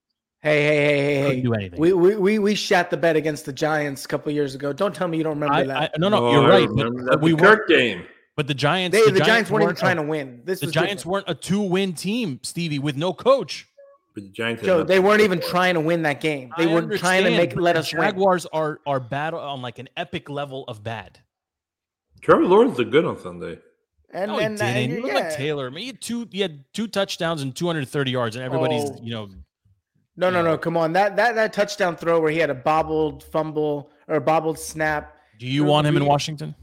Speaker 4: hey, hey, hey, hey, hey.
Speaker 6: do anything.
Speaker 4: We, we we we shat the bed against the Giants a couple years ago. Don't tell me you don't remember
Speaker 6: I,
Speaker 4: that.
Speaker 6: I, no, no,
Speaker 1: Oh,
Speaker 6: you're right. But, but we weren't.
Speaker 1: Kirk game.
Speaker 6: But the Giants,
Speaker 4: they, the, Giants, weren't even trying
Speaker 6: a-
Speaker 4: to win. This
Speaker 6: The
Speaker 4: was
Speaker 6: Giants
Speaker 4: different.
Speaker 6: weren't a two-win team, Stevie, with no coach.
Speaker 1: But the Giants
Speaker 4: Joe, they weren't even
Speaker 1: for.
Speaker 4: trying to win that game. They
Speaker 6: I
Speaker 4: were trying to make
Speaker 6: but
Speaker 4: let
Speaker 6: the
Speaker 4: us win.
Speaker 6: Jaguars are are bad on like an epic level of bad.
Speaker 1: Trevor Lawrence looked good on Sunday.
Speaker 4: And
Speaker 6: No, he didn't.
Speaker 4: and
Speaker 6: He
Speaker 4: you-
Speaker 6: looked like. Taylor. I mean, he had two. He had two touchdowns and 230 yards, and everybody's
Speaker 4: Oh.
Speaker 6: you know
Speaker 4: No, no, no. Come on. That that that touchdown throw where he had a bobbled fumble or a bobbled snap.
Speaker 6: Do you want him in Washington?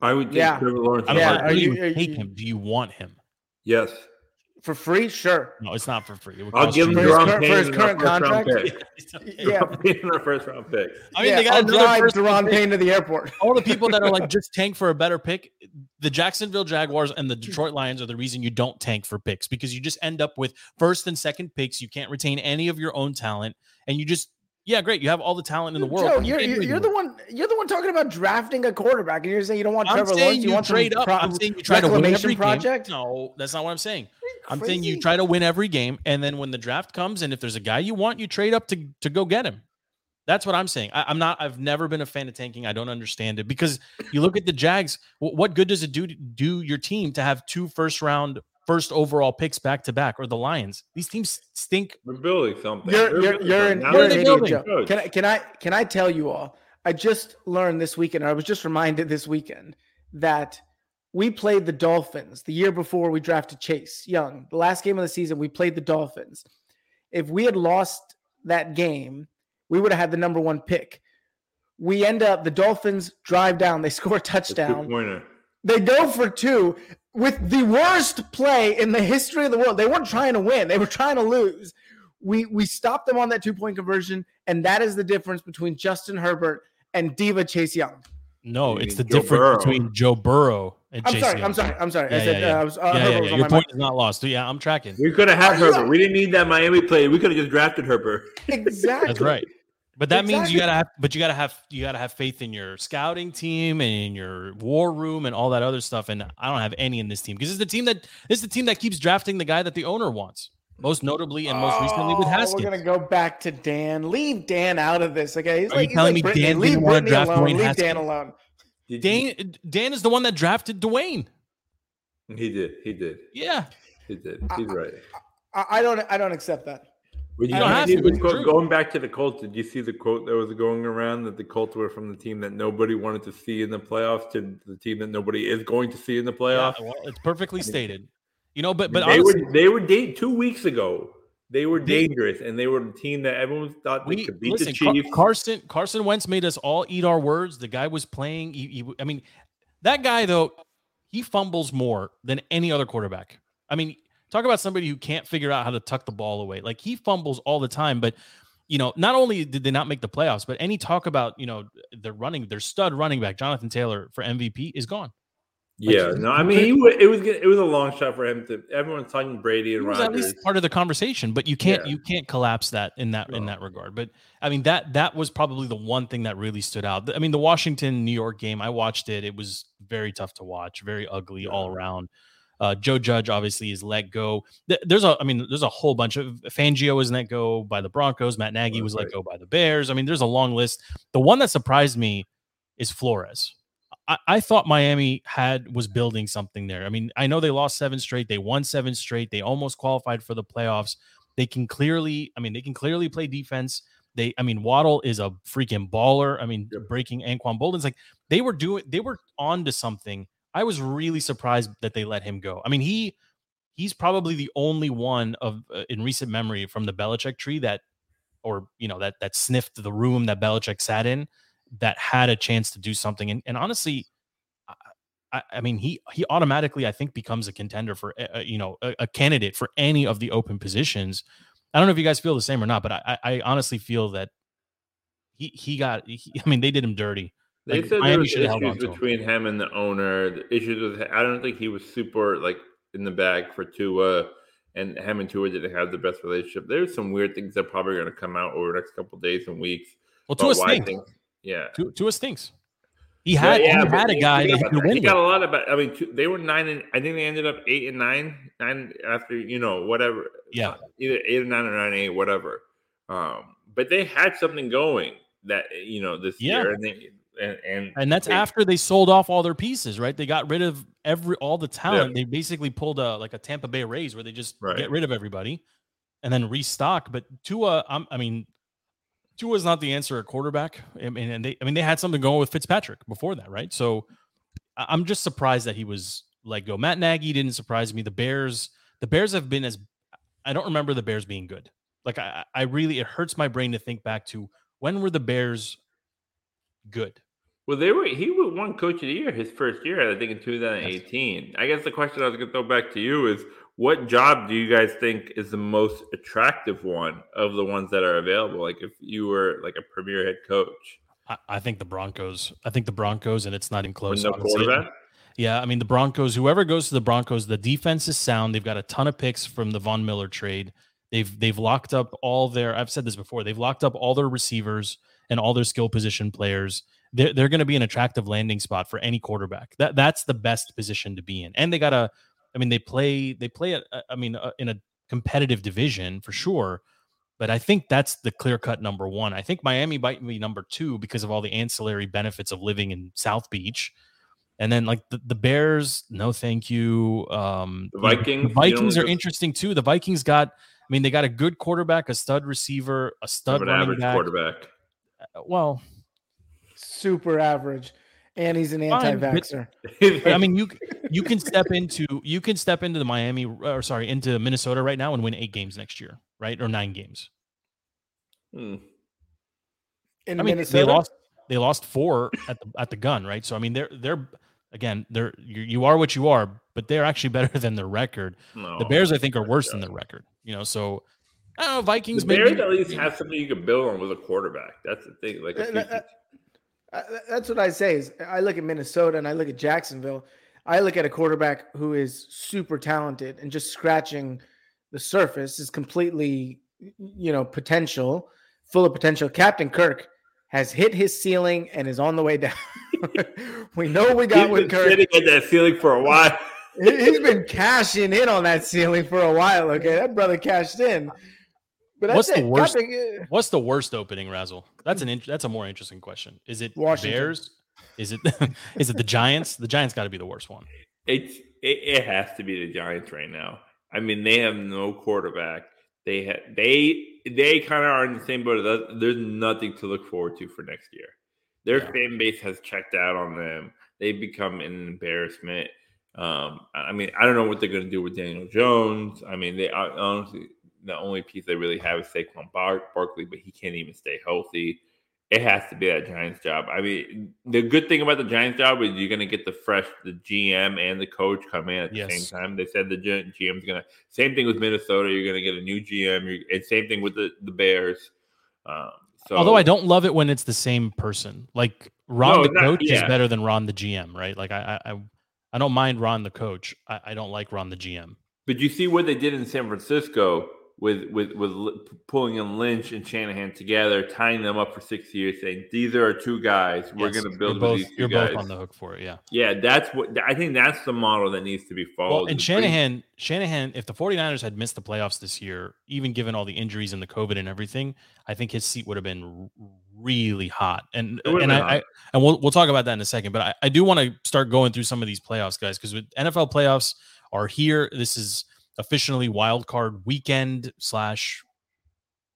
Speaker 1: I would take
Speaker 4: Yeah.
Speaker 1: Trevor Lawrence.
Speaker 6: I don't
Speaker 4: Yeah,
Speaker 6: know.
Speaker 4: are
Speaker 6: Do
Speaker 4: you-
Speaker 6: you
Speaker 4: are
Speaker 6: take
Speaker 4: you-
Speaker 6: him? Do you want him?
Speaker 1: Yes.
Speaker 4: For free? Sure.
Speaker 6: No, it's not for free. It
Speaker 1: I'll give him
Speaker 6: you-
Speaker 4: For his current- for his
Speaker 1: Payne in our
Speaker 4: current contract?
Speaker 1: pick.
Speaker 4: Yeah.
Speaker 1: In our first round pick.
Speaker 6: I mean,
Speaker 4: yeah,
Speaker 6: they got
Speaker 4: I'll
Speaker 6: another
Speaker 4: drive
Speaker 6: first
Speaker 4: Daron
Speaker 6: pick.
Speaker 4: Payne to the airport.
Speaker 6: all the people that are like just tank for a better pick the jacksonville jaguars and the detroit lions are the reason you don't tank for picks because you just end up with first and second picks you can't retain any of your own talent and you just yeah great you have all the talent in the world
Speaker 4: Joe,
Speaker 6: you
Speaker 4: you're, you're, you're the one. You're the one talking about drafting a quarterback, and you're saying you don't want
Speaker 6: i'm
Speaker 4: Trevor Lawrence.
Speaker 6: you
Speaker 4: want
Speaker 6: trade up
Speaker 4: pro-
Speaker 6: i'm saying you try to win every
Speaker 4: project.
Speaker 6: game no that's not what i'm saying i'm saying you try to win every game and then when the draft comes and if there's a guy you want you trade up to to go get him That's what I'm saying. I, I'm not. I've never been a fan of tanking. I don't understand it because you look at the Jags. wh- What good does it do to do your team to have two first round, first overall picks back to back, or the Lions? These teams stink.
Speaker 1: We're building something.
Speaker 4: You're
Speaker 1: They're
Speaker 4: you're you're an, you're an idiot,
Speaker 6: building?
Speaker 4: Joe. Can I can I can I tell you all? I just learned this weekend. Or I was just reminded this weekend that we played the Dolphins the year before we drafted Chase Young. The last game of the season, we played the Dolphins. If we had lost that game, we would have had the number one pick. We end up the Dolphins drive down. They score a touchdown. They go for two with the worst play in the history of the world. They weren't trying to win, they were trying to lose. We we stopped them on that two point conversion, and that is the difference between Justin Herbert and Diva Chase Young.
Speaker 6: No,
Speaker 1: You
Speaker 6: it's the
Speaker 1: Joe
Speaker 6: difference
Speaker 1: Burrow.
Speaker 6: between Joe Burrow and
Speaker 4: I'm
Speaker 6: Chase
Speaker 4: sorry.
Speaker 6: Young.
Speaker 4: I'm sorry. I'm sorry.
Speaker 6: Yeah,
Speaker 4: I said
Speaker 6: yeah, yeah.
Speaker 4: Uh, I was, uh,
Speaker 6: Yeah,
Speaker 4: Herbert
Speaker 6: yeah,
Speaker 4: was
Speaker 6: yeah. Your point
Speaker 4: mind.
Speaker 6: is not lost. Yeah, I'm tracking.
Speaker 1: We could have had
Speaker 4: yeah.
Speaker 1: Herbert. We didn't need that Miami play. We could have just drafted Herbert.
Speaker 4: Exactly.
Speaker 6: That's right. But that means you gotta have, but you gotta have, you gotta have faith in your scouting team and in your war room and all that other stuff. And I don't have any in this team because it's the team that it's the team that keeps drafting the guy that the owner wants. Most notably and most recently with
Speaker 4: Oh,
Speaker 6: Haskins.
Speaker 4: We're gonna go back to Dan. Leave Dan out of this. Okay. He's
Speaker 6: Are you
Speaker 4: like, he's
Speaker 6: telling
Speaker 4: like
Speaker 6: me
Speaker 4: Brittany.
Speaker 6: Dan
Speaker 4: Leave
Speaker 6: didn't wanna draft
Speaker 4: alone.
Speaker 6: Dwayne
Speaker 4: Leave
Speaker 6: Haskins?
Speaker 4: Dan alone.
Speaker 6: Dan Dan is the one that drafted Dwayne.
Speaker 1: He did. He did.
Speaker 6: Yeah.
Speaker 1: He did. He's right.
Speaker 4: I, I don't. I don't accept that.
Speaker 1: But you
Speaker 6: I don't have
Speaker 1: see
Speaker 6: to,
Speaker 1: the
Speaker 6: it's
Speaker 1: quote-
Speaker 6: true.
Speaker 1: going back to the Colts, did you see the quote that was going around that the Colts were from the team that nobody wanted to see in the playoffs to the team that nobody is going to see in the
Speaker 6: Yeah,
Speaker 1: playoffs?
Speaker 6: well, it's perfectly stated. You know, but but
Speaker 1: they
Speaker 6: honestly,
Speaker 1: were they were da- two weeks ago. They were dangerous, and they were the team that everyone thought they
Speaker 6: we
Speaker 1: could beat
Speaker 6: listen.
Speaker 1: the Chiefs.
Speaker 6: Carson Carson Wentz made us all eat our words. The guy was playing. He, he- I mean, that guy though, he fumbles more than any other quarterback. I mean, talk about somebody who can't figure out how to tuck the ball away. Like he fumbles all the time. But you know, not only did they not make the playoffs, but any talk about you know their running, their stud running back Jonathan Taylor for MVP is gone.
Speaker 1: Yeah, no, I mean, he it was it was a long shot for him to. Everyone's talking Brady and
Speaker 6: was at least part of the conversation, but you can't
Speaker 1: Yeah.
Speaker 6: you can't collapse that in that in that regard. But I mean that that was probably the one thing that really stood out. I mean the Washington New York game, I watched it. It was very tough to watch, very ugly all around. Uh, Joe Judge obviously is let go. There's a, I mean, there's a whole bunch of Fangio was let go by the Broncos. Matt Nagy was let go by the Bears. I mean, there's a long list. The one that surprised me is Flores. I, I thought Miami had was building something there. I mean, I know they lost seven straight. They won seven straight. They almost qualified for the playoffs. They can clearly, I mean, they can clearly play defense. They, I mean, Waddle is a freaking baller. I mean,
Speaker 1: Yep.
Speaker 6: breaking Anquan Boldin's like they were doing, they were on to something. I was really surprised that they let him go. I mean, he he's probably the only one of uh, in recent memory from the Belichick tree that, or you know, that that sniffed the room that Belichick sat in, that had a chance to do something. And, and honestly, I, I- mean, he he automatically, I think, becomes a contender for uh, you know a, a candidate for any of the open positions. I don't know if you guys feel the same or not, but I, I honestly feel that he he got. He, I mean, they did him dirty.
Speaker 1: They
Speaker 6: Like,
Speaker 1: said
Speaker 6: Miami
Speaker 1: there was
Speaker 6: should have held on
Speaker 1: issues
Speaker 6: to him.
Speaker 1: between him and the owner. The issues with I don't think he was super like in the bag for Tua, and him and Tua didn't have the best relationship. There's some weird things that are probably going to come out over the next couple of days and weeks.
Speaker 6: Well, Tua stinks.
Speaker 1: things- Yeah.
Speaker 6: Tua, Tua stinks. He had
Speaker 1: yeah,
Speaker 6: he had a guy
Speaker 1: forget
Speaker 6: that he
Speaker 1: He got a lot about. I mean, they were nine and I think they ended up eight and nine, nine after you know whatever.
Speaker 6: Yeah.
Speaker 1: either eight or nine or nine eight, whatever. Um, but they had something going that you know this
Speaker 6: Yeah.
Speaker 1: year, and they and and,
Speaker 6: And that's
Speaker 1: they-
Speaker 6: after they sold off all their pieces, right? They got rid of every all the talent. They basically pulled a like a Tampa Bay Rays where they just
Speaker 1: Right.
Speaker 6: get rid of everybody and then restock. But Tua, I'm, I mean, Tua's not the answer at quarterback. I mean, and they, I mean, they had something going with Fitzpatrick before that, right? So I'm just surprised that he was let go. Matt Nagy didn't surprise me. The Bears, the Bears have been as I don't remember the Bears being good. Like I, I really, it hurts my brain to think back to when were the Bears good.
Speaker 1: Well, they were. He was one coach of the year his first year, I think, in 2018. I guess the question I was going to throw back to you is, what job do you guys think is the most attractive one of the ones that are available? Like, if you were like a premier head coach,
Speaker 6: I, I think the Broncos. I think the Broncos, and it's not even
Speaker 1: with
Speaker 6: close.
Speaker 1: no quarterback.
Speaker 6: Yeah, I mean the Broncos. Whoever goes to the Broncos, the defense is sound. They've got a ton of picks from the Von Miller trade. They've they've locked up all their. I've said this before. They've locked up all their receivers and all their skill position players. They're they're going to be an attractive landing spot for any quarterback. That that's the best position to be in. And they got a. I mean they play they play. A, I mean uh, in a competitive division for sure. But I think that's the clear cut number one. I think Miami might be number two because of all the ancillary benefits of living in South Beach. And then like the, the Bears, no thank you. Um
Speaker 1: The Vikings,
Speaker 6: the Vikings are
Speaker 1: just-
Speaker 6: interesting too. The Vikings got I mean they got a good quarterback, a stud receiver, a
Speaker 1: Of
Speaker 6: stud
Speaker 1: an
Speaker 6: running
Speaker 1: average
Speaker 6: back.
Speaker 1: quarterback.
Speaker 6: Uh, Well,
Speaker 4: Super average, and he's an anti-vaxxer.
Speaker 6: I mean you you can step into you can step into the Miami or sorry, into Minnesota right now and win 8 games next year, right? Or 9 games.
Speaker 1: Hmm.
Speaker 4: in
Speaker 6: I mean,
Speaker 4: Minnesota.
Speaker 6: they lost they lost four at the at the gun, right? So I mean, they're they're again they're you, you are what you are, but they're actually better than their record.
Speaker 1: No.
Speaker 6: The Bears, I think, are worse than their record. You know, so I don't know.
Speaker 1: The
Speaker 6: Vikings
Speaker 1: Bears
Speaker 6: maybe.
Speaker 1: at least have something you can build on with a quarterback. That's the thing. Like,
Speaker 4: Uh,
Speaker 1: th-
Speaker 4: Uh, that's what I say. Is I look at Minnesota and I look at Jacksonville. I look at a quarterback who is super talented and just scratching the surface is completely, you know, potential, full of potential. Captain Kirk has hit his ceiling and is on the way down. we know we got with Kirk.
Speaker 1: sitting at that ceiling for a while.
Speaker 4: He- He's been cashing in on that ceiling for a while. Okay, that brother cashed in. But
Speaker 6: What's the
Speaker 4: it.
Speaker 6: worst-
Speaker 4: Captain- uh,
Speaker 6: What's the worst opening, Razzle? That's an int- that's a more interesting question. Is it
Speaker 4: Washington.
Speaker 6: Bears? Is it is it the Giants? The Giants got to be the worst one.
Speaker 1: It's it, it has to be the Giants right now. I mean, they have no quarterback. They ha- they they kind of are in the same boat. There's nothing to look forward to for next year. Their
Speaker 6: Yeah.
Speaker 1: fan base has checked out on them. They've become an embarrassment. Um, I I mean, I don't know what they're going to do with Daniel Jones. I mean, they are honestly the only piece they really have is Saquon Bar- Barkley, but he can't even stay healthy. It has to be that Giants job. I mean, the good thing about the Giants job is you're going to get the fresh, the GM and the coach come in at the
Speaker 6: Yes.
Speaker 1: same time. They said the G- GM's going to. Same thing with Minnesota. You're going to get a new GM. You're, and same thing with the the Bears. Um, so,
Speaker 6: Although I don't love it when it's the same person. Like Ron
Speaker 1: No,
Speaker 6: the
Speaker 1: not-
Speaker 6: coach is better than Ron the GM, right? Like I I I, I don't mind Ron the coach. I, I don't like Ron the GM.
Speaker 1: But you see what they did in San Francisco with with with pulling in Lynch and Shanahan together, tying them up for six years, saying these are our two guys. We're
Speaker 6: Yes,
Speaker 1: going to build
Speaker 6: both
Speaker 1: these 2
Speaker 6: you're
Speaker 1: guys.
Speaker 6: both on the hook for it. Yeah.
Speaker 1: Yeah, that's what I think. That's the model that needs to be followed.
Speaker 6: Well, and Shanahan, Shanahan, if the 49ers had missed the playoffs this year, even given all the injuries and the COVID and everything, I think his seat would have been really hot. And and I, I and we'll we'll talk about that in a second. But I, I do want to start going through some of these playoffs, guys, because with NFL playoffs are here. This is officially wild card weekend slash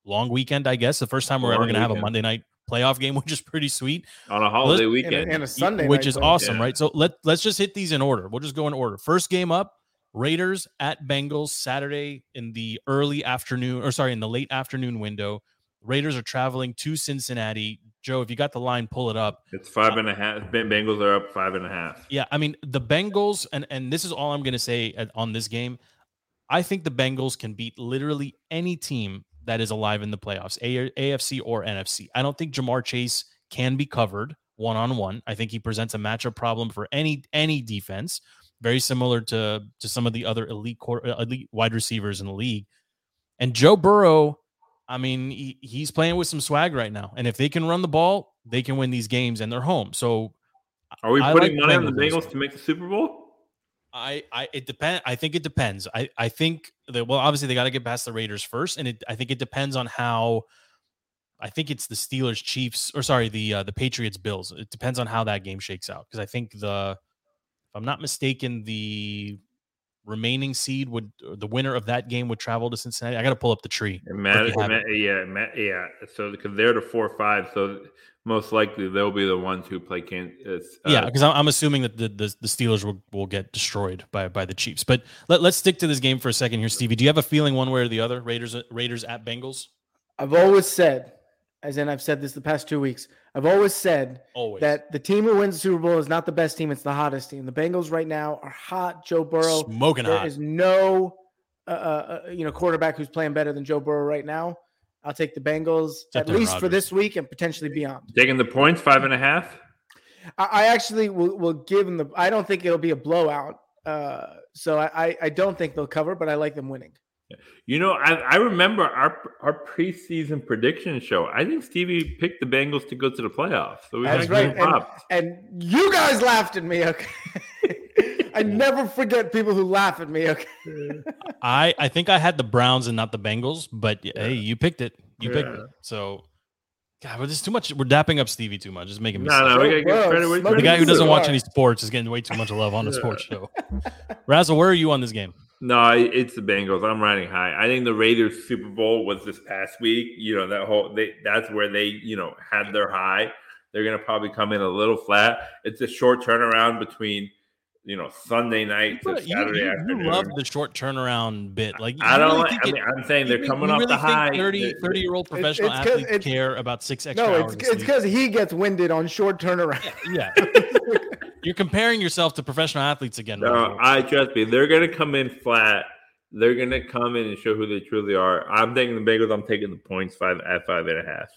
Speaker 6: long weekend, I guess. The first time we're ever going to have a. Monday night playoff game, which is pretty sweet
Speaker 1: on a holiday
Speaker 4: and, a,
Speaker 1: weekend.
Speaker 4: and a Sunday,
Speaker 6: which
Speaker 4: night
Speaker 6: is
Speaker 4: game.
Speaker 6: awesome,
Speaker 1: Yeah.
Speaker 6: right? So let let's just hit these in order. We'll just go in order. First game up, Raiders at Bengals Saturday in the early afternoon, or sorry, in the late afternoon window. Raiders are traveling to Cincinnati. Joe, if you got the line, pull it up.
Speaker 1: it's five and a half. Ben- Bengals are up five and a half.
Speaker 6: Yeah, I mean the Bengals, and and this is all I'm going to say on this game. I think the Bengals can beat literally any team that is alive in the playoffs, A- AFC or NFC. I don't think Ja'Marr Chase can be covered one on one. I think he presents a matchup problem for any any defense, very similar to to some of the other elite quar- uh, elite wide receivers in the league. And Joe Burrow, I mean, he, he's playing with some swag right now, and if they can run the ball, they can win these games, and they're home. So
Speaker 1: Are we
Speaker 6: I
Speaker 1: putting
Speaker 6: like
Speaker 1: money on the.
Speaker 6: Bengals
Speaker 1: to make the Super Bowl?
Speaker 6: I, I it depend. I think it depends. I, I think that well, obviously they got to get past the Raiders first, and it, I think it depends on how. I think it's the Steelers, Chiefs, or sorry, the uh, the Patriots, Bills. It depends on how that game shakes out because I think the, if I'm not mistaken, the remaining seed would or the winner of that game would travel to Cincinnati. I got to pull up the tree.
Speaker 1: It matters.
Speaker 6: you have
Speaker 1: it ma- yeah, yeah. So because they're the four or five, so most likely they'll be the ones who play can. Uh,
Speaker 6: yeah, because I'm, I'm assuming that the, the, the Steelers will, will get destroyed by by the Chiefs. But let, let's stick to this game for a second here, Stevie. Do you have a feeling one way or the other? Raiders Raiders at Bengals.
Speaker 4: I've always said, as in I've said this the past two weeks, I've always said
Speaker 6: Always.
Speaker 4: that the team who wins the Super Bowl is not the best team; it's the hottest team. The Bengals right now are hot. Joe Burrow.
Speaker 6: smoking
Speaker 4: There
Speaker 6: hot.
Speaker 4: is no, uh, uh, uh, you know, quarterback who's playing better than Joe Burrow right now. I'll take the Bengals
Speaker 6: Except
Speaker 4: at
Speaker 6: Aaron
Speaker 4: least for this week and potentially beyond.
Speaker 1: taking the points five and a half.
Speaker 4: I, I actually will, will give them the. I don't think it'll be a blowout. Uh, so I, I, I don't think they'll cover, but I like them winning.
Speaker 1: You know, I, I remember our our preseason prediction show. I think Stevie picked the Bengals to go to the playoffs. So we
Speaker 4: That's right. And, and you guys laughed at me. Okay. I never forget people who laugh at me. Okay.
Speaker 6: I I think I had the Browns and not the Bengals, but y- hey, you picked it. You picked it. So, God, but it's too much. We're dapping up Stevie too much. It's making me.
Speaker 1: No,
Speaker 6: sick.
Speaker 1: no, we gotta
Speaker 4: Bro,
Speaker 1: credit.
Speaker 6: The guy who doesn't watch any sports is getting way too much love on a sports show. Razzle, where are you on this game?
Speaker 1: No, it's the Bengals. I'm riding high. I think the Raiders Super Bowl was this past week. You know that whole they, that's where they you know had their high. They're gonna probably come in a little flat. It's a short turnaround between you know Sunday night to
Speaker 6: You, you-
Speaker 1: Saturday
Speaker 6: you
Speaker 1: afternoon.
Speaker 6: love the short turnaround bit. Like
Speaker 1: I don't.
Speaker 6: really
Speaker 1: like,
Speaker 6: think
Speaker 1: I
Speaker 6: it-
Speaker 1: mean, I'm saying they're coming
Speaker 6: you
Speaker 1: off
Speaker 6: really
Speaker 1: the high.
Speaker 6: 30,
Speaker 1: They're-
Speaker 6: 30 year old
Speaker 4: It's-
Speaker 6: professional
Speaker 4: it's 'cause-
Speaker 6: athletes
Speaker 4: it's-
Speaker 6: care about six extra
Speaker 4: No,
Speaker 6: hours.
Speaker 4: it's it's because he gets winded on short turnaround.
Speaker 6: yeah. You're comparing yourself to professional athletes again.
Speaker 1: No,
Speaker 6: Razzle.
Speaker 1: I trust me. They're gonna come in flat. They're gonna come in and show who they truly are. I'm taking the Bengals. I'm taking the points five at five and a half.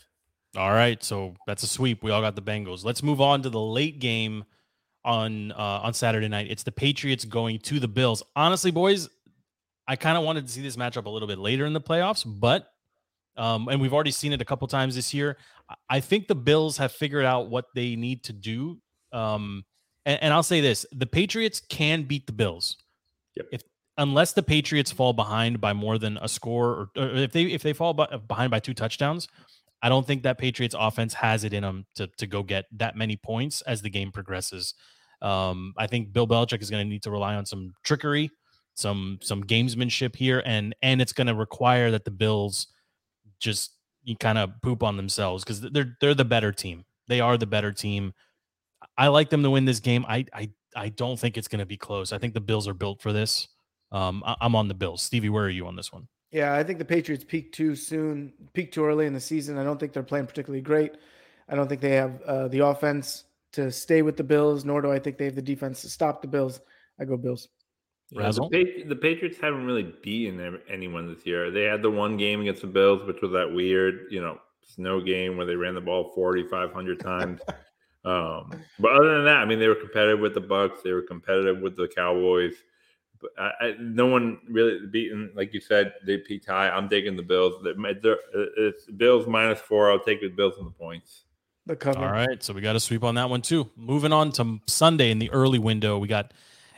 Speaker 6: All right, so that's a sweep. We all got the Bengals. Let's move on to the late game on uh, on Saturday night. It's the Patriots going to the Bills. Honestly, boys, I kind of wanted to see this matchup a little bit later in the playoffs, but um, and we've already seen it a couple times this year. I think the Bills have figured out what they need to do. Um, and, and I'll say this: the Patriots can beat the Bills.
Speaker 1: Yep.
Speaker 6: If unless the Patriots fall behind by more than a score, or, or if they if they fall by, behind by two touchdowns, I don't think that Patriots offense has it in them to to go get that many points as the game progresses. Um, I think Bill Belichick is going to need to rely on some trickery, some some gamesmanship here, and and it's going to require that the Bills just kind of poop on themselves because they're they're the better team. They are the better team. I like them to win this game. I I I don't think it's going to be close. I think the Bills are built for this. Um, I, I'm on the Bills. Stevie, where are you on this one?
Speaker 4: Yeah, I think the Patriots peaked too soon, peaked too early in the season. I don't think they're playing particularly great. I don't think they have uh, the offense to stay with the Bills, nor do I think they have the defense to stop the Bills. I go Bills.
Speaker 1: Yeah, the,
Speaker 6: Razzle?
Speaker 1: Pa- the Patriots haven't really beaten anyone this year. They had the one game against the Bills, which was that weird, you know, snow game where they ran the ball 4,500 times. um, but other than that, I mean, they were competitive with the Bucks. They were competitive with the Cowboys. But I, I, no one really beaten, like you said, they peaked high. I'm taking the Bills. They're- they're- It's Bills minus four. I'll take the Bills on the points.
Speaker 4: The cover.
Speaker 6: All right, so we got a sweep on that one too. Moving on to Sunday in the early window, we got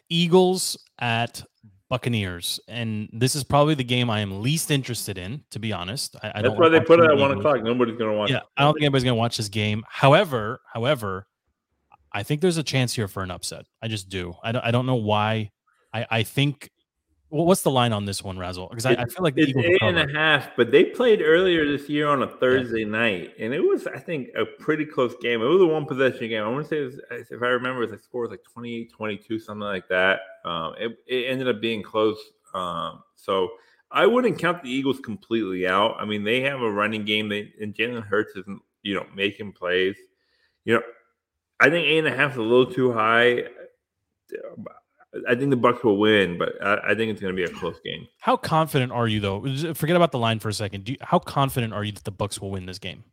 Speaker 6: Eagles at Buccaneers, and this is probably the game I am least interested in, to be honest. I, I
Speaker 1: That's
Speaker 6: don't
Speaker 1: why they put it at one o'clock. Nobody's going to watch
Speaker 6: Yeah,
Speaker 1: it.
Speaker 6: I don't think anybody's gonna watch this game. However, however, I think there's a chance here for an upset. I just do. I don't. I don't know why. I I think. Well, what's the line on this one, Razzle? Because I, I feel like the
Speaker 1: It's
Speaker 6: Eagles
Speaker 1: eight and a half, but they played earlier this year on a Thursday night, and it was, I think, a pretty close game. It was a one possession game. I want to say, it was, if I remember, the score was like 28 22, something like that. Um, it, it ended up being close. Um, so I wouldn't count the Eagles completely out. I mean, they have a running game, they, and Jalen Hurts isn't, you know, making plays. You know, I think eight and a half is a little too high. I think the Bucks will win, but I, I think it's going to be a close game.
Speaker 6: How confident are you though? Uh, forget about the line for a second. Do you, how confident are you that the Bucks will win this game?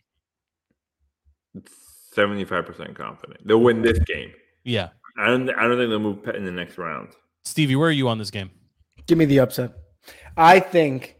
Speaker 1: Seventy-five percent confident they'll win this game.
Speaker 6: Yeah,
Speaker 1: I don't. I don't think they'll move in the next round.
Speaker 6: Stevie, where are you on this game?
Speaker 4: Give me the upset. I think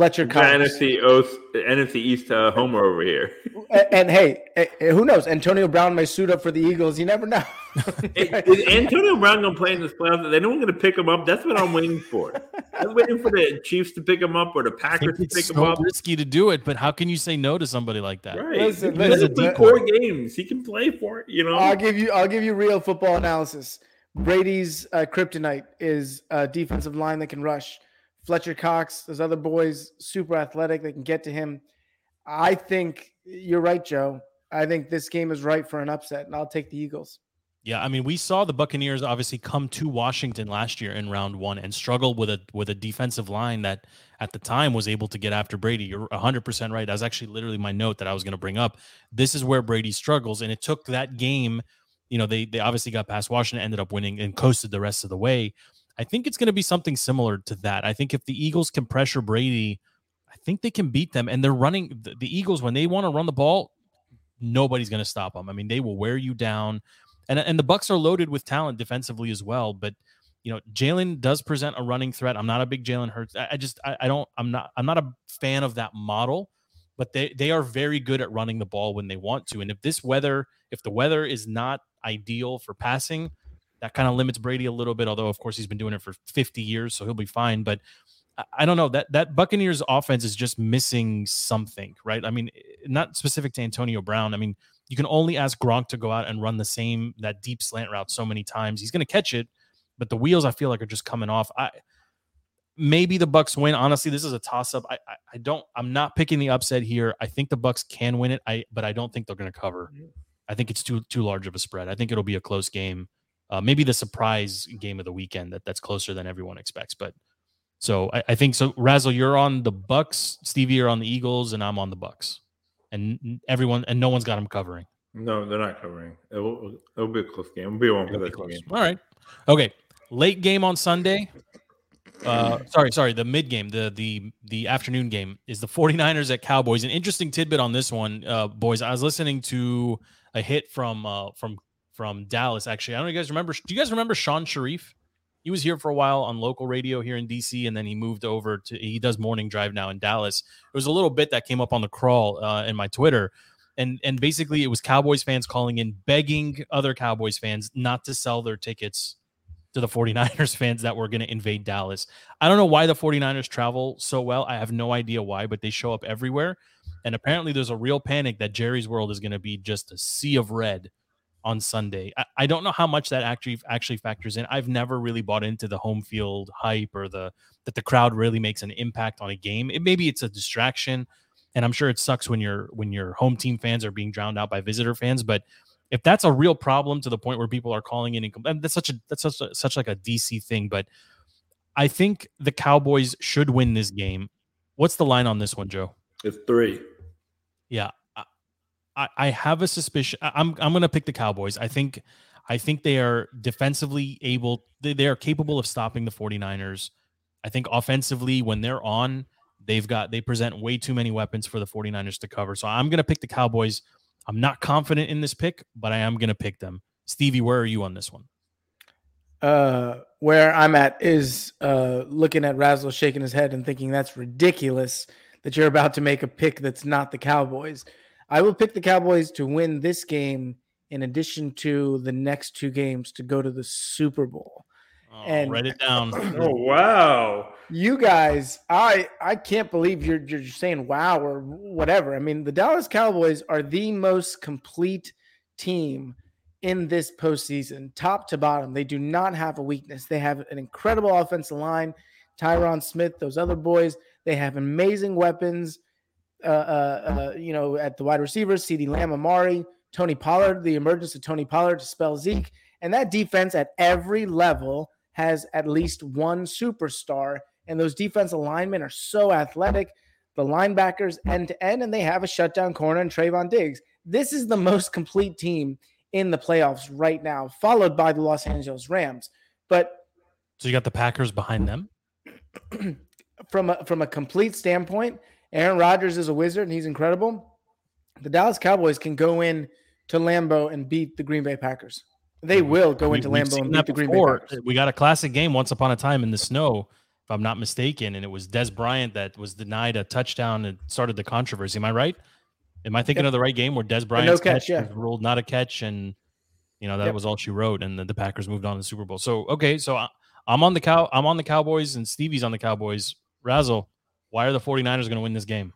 Speaker 4: Fletcher
Speaker 1: The
Speaker 4: Cox.
Speaker 1: NFC Oast, NFC East uh, homer over here.
Speaker 4: and, and hey, who knows? Antonio Brown may suit up for the Eagles. You never know.
Speaker 1: Is Antonio Brown going to play in this playoffs? They don't going to pick him up. That's what I'm waiting for. I'm waiting for the Chiefs to pick him up or the Packers to
Speaker 6: it's
Speaker 1: pick him
Speaker 6: so
Speaker 1: up.
Speaker 6: risky to do it, but how can you say no to somebody like that?
Speaker 1: Right.
Speaker 4: Listen,
Speaker 1: He
Speaker 4: listen,
Speaker 1: can play four games. He can play for it. You know.
Speaker 4: I'll give you. I'll give you real football analysis. Brady's uh, kryptonite is a defensive line that can rush. Fletcher Cox, those other boys, super athletic. They can get to him. I think you're right, Joe. I think this game is right for an upset, and I'll take the Eagles.
Speaker 6: Yeah, I mean, we saw the Buccaneers obviously come to Washington last year in round one and struggle with a with a defensive line that at the time was able to get after Brady. You're 100 percent right. That was actually literally my note that I was going to bring up. This is where Brady struggles, and it took that game. You know, they they obviously got past Washington, ended up winning, and coasted the rest of the way. I think it's going to be something similar to that. I think if the Eagles can pressure Brady, I think they can beat them. And they're running the, the Eagles when they want to run the ball, nobody's going to stop them. I mean, they will wear you down and and the Bucks are loaded with talent defensively as well. But you know, Jalen does present a running threat. I'm not a big Jalen Hurts. I, I just I, I don't I'm not I'm not a fan of that model. But they they are very good at running the ball when they want to. And if this weather, if the weather is not ideal for passing, that kind of limits Brady a little bit. Although of course he's been doing it for 50 years, so he'll be fine. But I- don't know that that Buccaneers offense is just missing something, right? I mean, eh, not specific to Antonio Brown. I mean, you can only ask Gronk to go out and run the same that deep slant route so many times. He's going to catch it, but the wheels I feel like are just coming off. I maybe the Bucks win. Honestly, this is a toss up. I, I I don't. I'm not picking the upset here. I think the Bucks can win it. I but I don't think they're going to cover. I think it's too too large of a spread. I think it'll be a close game. Uh, maybe the surprise game of the weekend that that's closer than everyone expects. But so I, I think so. Razzle, you're on the Bucks. Stevie, you're on the Eagles, and I'm on the Bucks. And everyone and no one's got them covering.
Speaker 1: No, they're not covering. It will, it'll be a close game. It'll be a one
Speaker 6: It'll be
Speaker 1: possession
Speaker 6: close.
Speaker 1: game.
Speaker 6: All right. Okay. Late game on Sunday. uh, sorry, sorry, the mid game, the the the afternoon game is the 49ers at Cowboys. An interesting tidbit on this one, uh, boys. I was listening to a hit from uh, from from Dallas. Actually, I don't know if you guys remember. Do you guys remember Shan Shariff? He was here for a while on local radio here in DC, and then he moved over to he does morning drive now in Dallas. It was a little bit that came up on the crawl uh, in my Twitter, and and basically it was Cowboys fans calling in begging other Cowboys fans not to sell their tickets to the 49ers fans that were going to invade Dallas. I don't know why the 49ers travel so well. I have no idea why, but they show up everywhere. And apparently there's a real panic that Jerry's World is going to be just a sea of red on Sunday. I, I, don't know how much that actually actually factors in. I've never really bought into the home field hype or the that the crowd really makes an impact on a game. It, maybe it's a distraction, and I'm sure it sucks when your when your home team fans are being drowned out by visitor fans. But if that's a real problem to the point where people are calling in and, and that's such a that's such a, such like a DC thing, but I think the Cowboys should win this game. What's the line on this one, Joe?
Speaker 1: It's three.
Speaker 6: Yeah, I, have a suspicion. I'm I'm going to pick the Cowboys. I think I think they are defensively able. They, they are capable of stopping the 49ers. I think offensively, when they're on, they've got they present way too many weapons for the 49ers to cover. So I'm going to pick the Cowboys. I'm not confident in this pick, but I am going to pick them. Stevie, where are you on this one?
Speaker 4: Uh, where I'm at is uh, looking at Razzle shaking his head and thinking that's ridiculous that you're about to make a pick that's not the Cowboys. I will pick the Cowboys to win this game in addition to the next two games to go to the Super Bowl.
Speaker 6: Oh, and write it down.
Speaker 1: oh wow.
Speaker 4: You guys, I I can't believe you're you're saying wow or whatever. I mean, the Dallas Cowboys are the most complete team in this postseason, top to bottom. They do not have a weakness. They have an incredible offensive line, Tyron Smith, those other boys. They have amazing weapons. Uh, uh, uh, you know, at the wide receivers, CeeDee Lamb, Amari, Tony Pollard, the emergence of Tony Pollard to spell Zeke. And that defense at every level has at least one superstar. And those defense linemen are so athletic. The linebackers end to end, and they have a shutdown corner and Trevon Diggs. This is the most complete team in the playoffs right now, followed by the Los Angeles Rams. But
Speaker 6: so you got the Packers behind them.
Speaker 4: from a from a complete standpoint, Aaron Rodgers is a wizard and he's incredible. The Dallas Cowboys can go in to Lambeau and beat the Green Bay Packers. They will go
Speaker 6: we,
Speaker 4: into Lambeau and beat the Green. Bay Packers.
Speaker 6: We got a classic game once upon a time in the snow, if I'm not mistaken, and it was Dez Bryant that was denied a touchdown and started the controversy. Am I right? Am I thinking yep. of the right game where Dez Bryant's no catch, catch yeah. was ruled not a catch, and you know that yep. was all she wrote, and the, the, Packers moved on to the Super Bowl. So okay, so I, I'm on the cow. I'm on the Cowboys, and Stevie's on the Cowboys. Razzle, why are the 49ers going to win this game?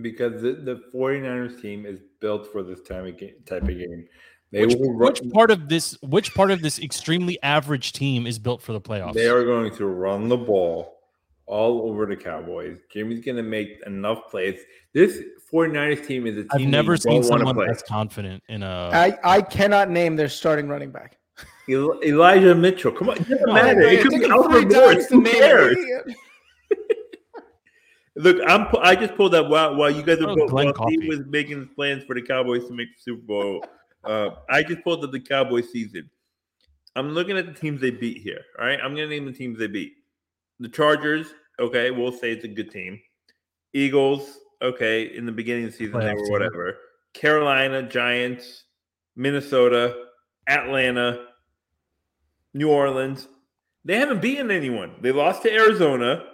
Speaker 1: Because the, the 49ers team is built for this type of game. Type of game.
Speaker 6: They which, will run, which part of this which part of this extremely average team is built for the playoffs?
Speaker 1: They are going to run the ball all over the Cowboys. Jimmy's going to make enough plays. This 49ers team is a team
Speaker 6: I've never seen someone that's confident in a
Speaker 4: I, I cannot name their starting running back.
Speaker 1: Elijah Mitchell. Come on, it doesn't oh, matter. It could be Alfred Morris. Who cares? Look, I'm. I just pulled up while while you guys were both, while Steve was making plans for the Cowboys to make the Super Bowl. Uh, I just pulled up the Cowboys season. I'm looking at the teams they beat here. All right, I'm gonna name the teams they beat. The Chargers. Okay, we'll say it's a good team. Eagles. Okay, in the beginning of the season they were whatever. Carolina, Giants, Minnesota, Atlanta, New Orleans. They haven't beaten anyone. They lost to Arizona.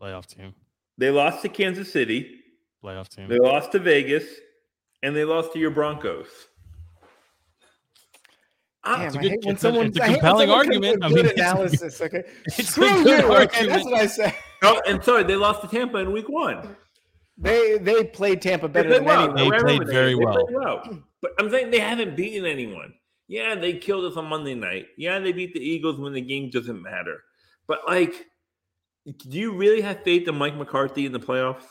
Speaker 6: Playoff team.
Speaker 1: They lost to Kansas City.
Speaker 6: Playoff team.
Speaker 1: They lost to Vegas, and they lost to your Broncos.
Speaker 4: Damn, I hate when someone it's a compelling argument. I mean, analysis. Okay,
Speaker 6: it's Screw you.
Speaker 4: Okay, that's what I say.
Speaker 1: Oh, and sorry, they lost to Tampa in Week One.
Speaker 4: They they played Tampa better they than well.
Speaker 6: anyone. They played very they, well.
Speaker 1: They played well. But I'm saying they haven't beaten anyone. Yeah, they killed us on Monday night. Yeah, they beat the Eagles when the game doesn't matter. But like, do you really have faith in Mike McCarthy in the playoffs?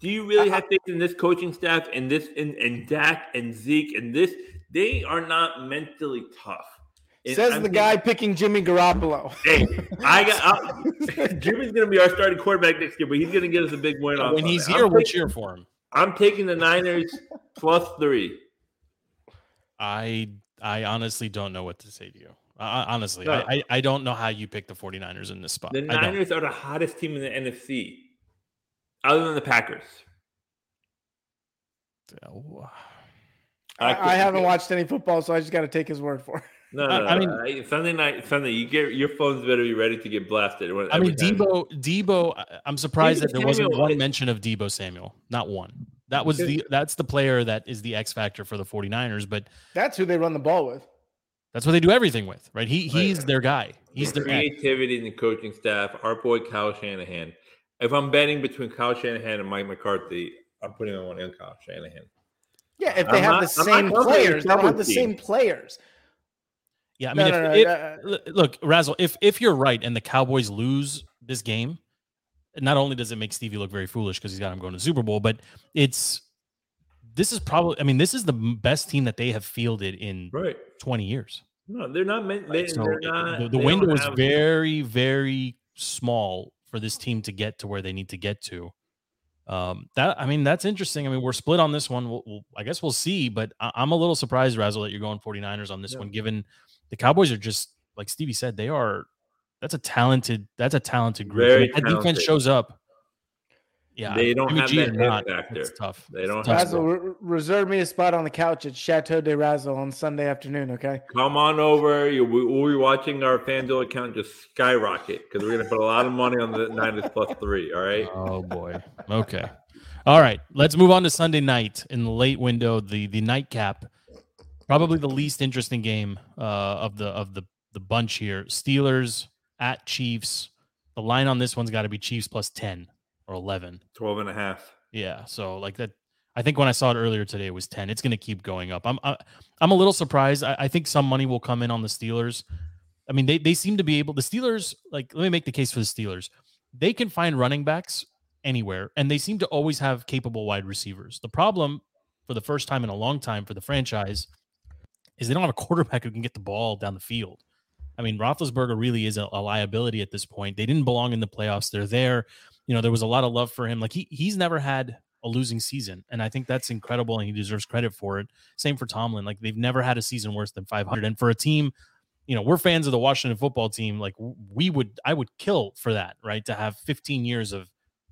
Speaker 1: Do you really uh-huh. have faith in this coaching staff and this and, and Dak and Zeke and this? They are not mentally tough.
Speaker 4: And Says I'm the guy picking Jimmy Garoppolo.
Speaker 1: Hey, I got I, Jimmy's going to be our starting quarterback next year, but he's going to get us a big win.
Speaker 6: When he's here, we'll cheer for him.
Speaker 1: I'm taking the Niners plus three.
Speaker 6: I I honestly don't know what to say to you. Uh, honestly,
Speaker 1: No.
Speaker 6: I, I I don't know how you pick the 49ers in this spot.
Speaker 1: The
Speaker 6: I don't.
Speaker 1: Niners are the hottest team in the NFC, other than the Packers.
Speaker 4: I, I
Speaker 1: couldn't
Speaker 4: haven't watched any football, so I just got to take his word for it.
Speaker 1: No,
Speaker 6: I-
Speaker 1: no,
Speaker 6: I
Speaker 1: no.
Speaker 6: mean-
Speaker 1: I- Sunday night, Sunday, you get your phones better be ready to get blasted. when-
Speaker 6: I mean,
Speaker 1: every time.
Speaker 6: Deebo, Deebo. I- I'm surprised
Speaker 1: Deebo
Speaker 6: that there wasn't one
Speaker 1: is-
Speaker 6: mention of Deebo Samuel. Not one. That was the that's the player that is the X factor for the 49ers, but
Speaker 4: That's who they run the ball with.
Speaker 6: That's what they do everything with, right? He he's
Speaker 1: Right.
Speaker 6: their guy. He's
Speaker 1: the
Speaker 6: their X.
Speaker 1: creativity in the coaching staff. Our boy Kyle Shanahan. If I'm betting between Kyle Shanahan and Mike McCarthy, I'm putting on one on Kyle Shanahan.
Speaker 4: Yeah, if they
Speaker 1: I'm
Speaker 4: have
Speaker 1: not-
Speaker 4: the same players, they don't have the
Speaker 1: team.
Speaker 4: same players.
Speaker 6: Yeah, I
Speaker 4: No,
Speaker 6: mean,
Speaker 4: no, no,
Speaker 6: if, if,
Speaker 4: uh,
Speaker 6: look, Razzle, if if you're right and the Cowboys lose this game, not only does it make Stevie look very foolish because he's got him going to the Super Bowl, but it's this is probably, I mean, this is the best team that they have fielded in
Speaker 1: Right.
Speaker 6: 20 years.
Speaker 1: No, they're not meant. They,
Speaker 6: So
Speaker 1: they're not,
Speaker 6: the, the
Speaker 1: they
Speaker 6: window is very, very small for this team to get to where they need to get to. Um, that I mean, that's interesting. I mean, we're split on this one. We'll, we'll, I guess we'll see, but I, I'm a little surprised, Razzle, that you're going 49ers on this
Speaker 1: Yeah.
Speaker 6: one, given the Cowboys are just like Stevie said, they are. That's a talented. That's a talented group.
Speaker 1: Very
Speaker 6: If that defense shows up. Yeah,
Speaker 1: They don't
Speaker 6: Jimmy
Speaker 1: have
Speaker 6: G
Speaker 1: that
Speaker 6: or
Speaker 1: hit
Speaker 6: not,
Speaker 1: factor.
Speaker 6: It's tough.
Speaker 1: They don't
Speaker 6: tough
Speaker 1: have
Speaker 6: spot.
Speaker 4: Razzle, re- reserve me a spot on the couch at Chateau de Razzle on Sunday afternoon, okay?
Speaker 1: Come on over. You, we, we'll be watching our FanDuel account just skyrocket because we're going to put a lot of money on the Niners plus three. All right.
Speaker 6: Oh boy. Okay. All right. Let's move on to Sunday night in the late window, the the nightcap. Probably the least interesting game uh, of the of the the bunch here. Steelers at Chiefs. The line on this one's got to be Chiefs plus 10 or 11.
Speaker 1: 12 and a half.
Speaker 6: Yeah, so like that I think when I saw it earlier today it was 10. It's going to keep going up. I'm I, I'm a little surprised. I, I think some money will come in on the Steelers. I mean, they they seem to be able the Steelers like let me make the case for the Steelers. They can find running backs anywhere and they seem to always have capable wide receivers. The problem for the first time in a long time for the franchise is they don't have a quarterback who can get the ball down the field. I mean, Roethlisberger really is a, a liability at this point. They didn't belong in the playoffs. They're there. You know, there was a lot of love for him. Like he he's never had a losing season, and I think that's incredible, and he deserves credit for it. Same for Tomlin. Like they've never had a season worse than 500. And for a team, you know, we're fans of the Washington football team. Like we would, I would kill for that, right? To have 15 years of,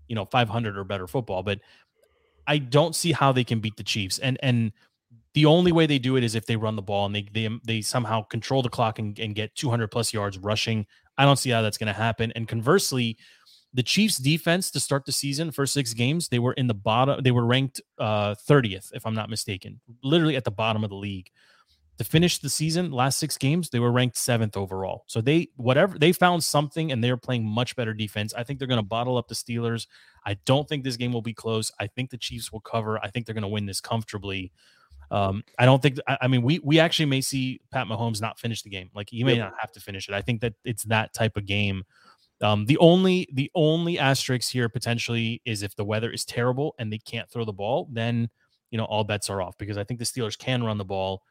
Speaker 6: you know, 500 or better football. But I don't see how they can beat the Chiefs. And and the only way they do it is if they run the ball and they they they somehow control the clock and, and get 200 plus yards rushing. I don't see how that's going to happen. And conversely, the Chiefs defense to start the season for six games, they were in the bottom. They were ranked uh, 30th, if I'm not mistaken, literally at the bottom of the league. To finish the season, last six games, they were ranked seventh overall. So they whatever they found something, and they're playing much better defense. I think they're going to bottle up the Steelers. I don't think this game will be close. I think the Chiefs will cover. I think they're going to win this comfortably. Um, I don't think. I, I mean, we we actually may see Pat Mahomes not finish the game. Like he may
Speaker 1: Yep.
Speaker 6: not have to finish it. I think that it's that type of game. Um, the only the only asterisk here potentially is if the weather is terrible and they can't throw the ball, then you know all bets are off because I think the Steelers can run the ball.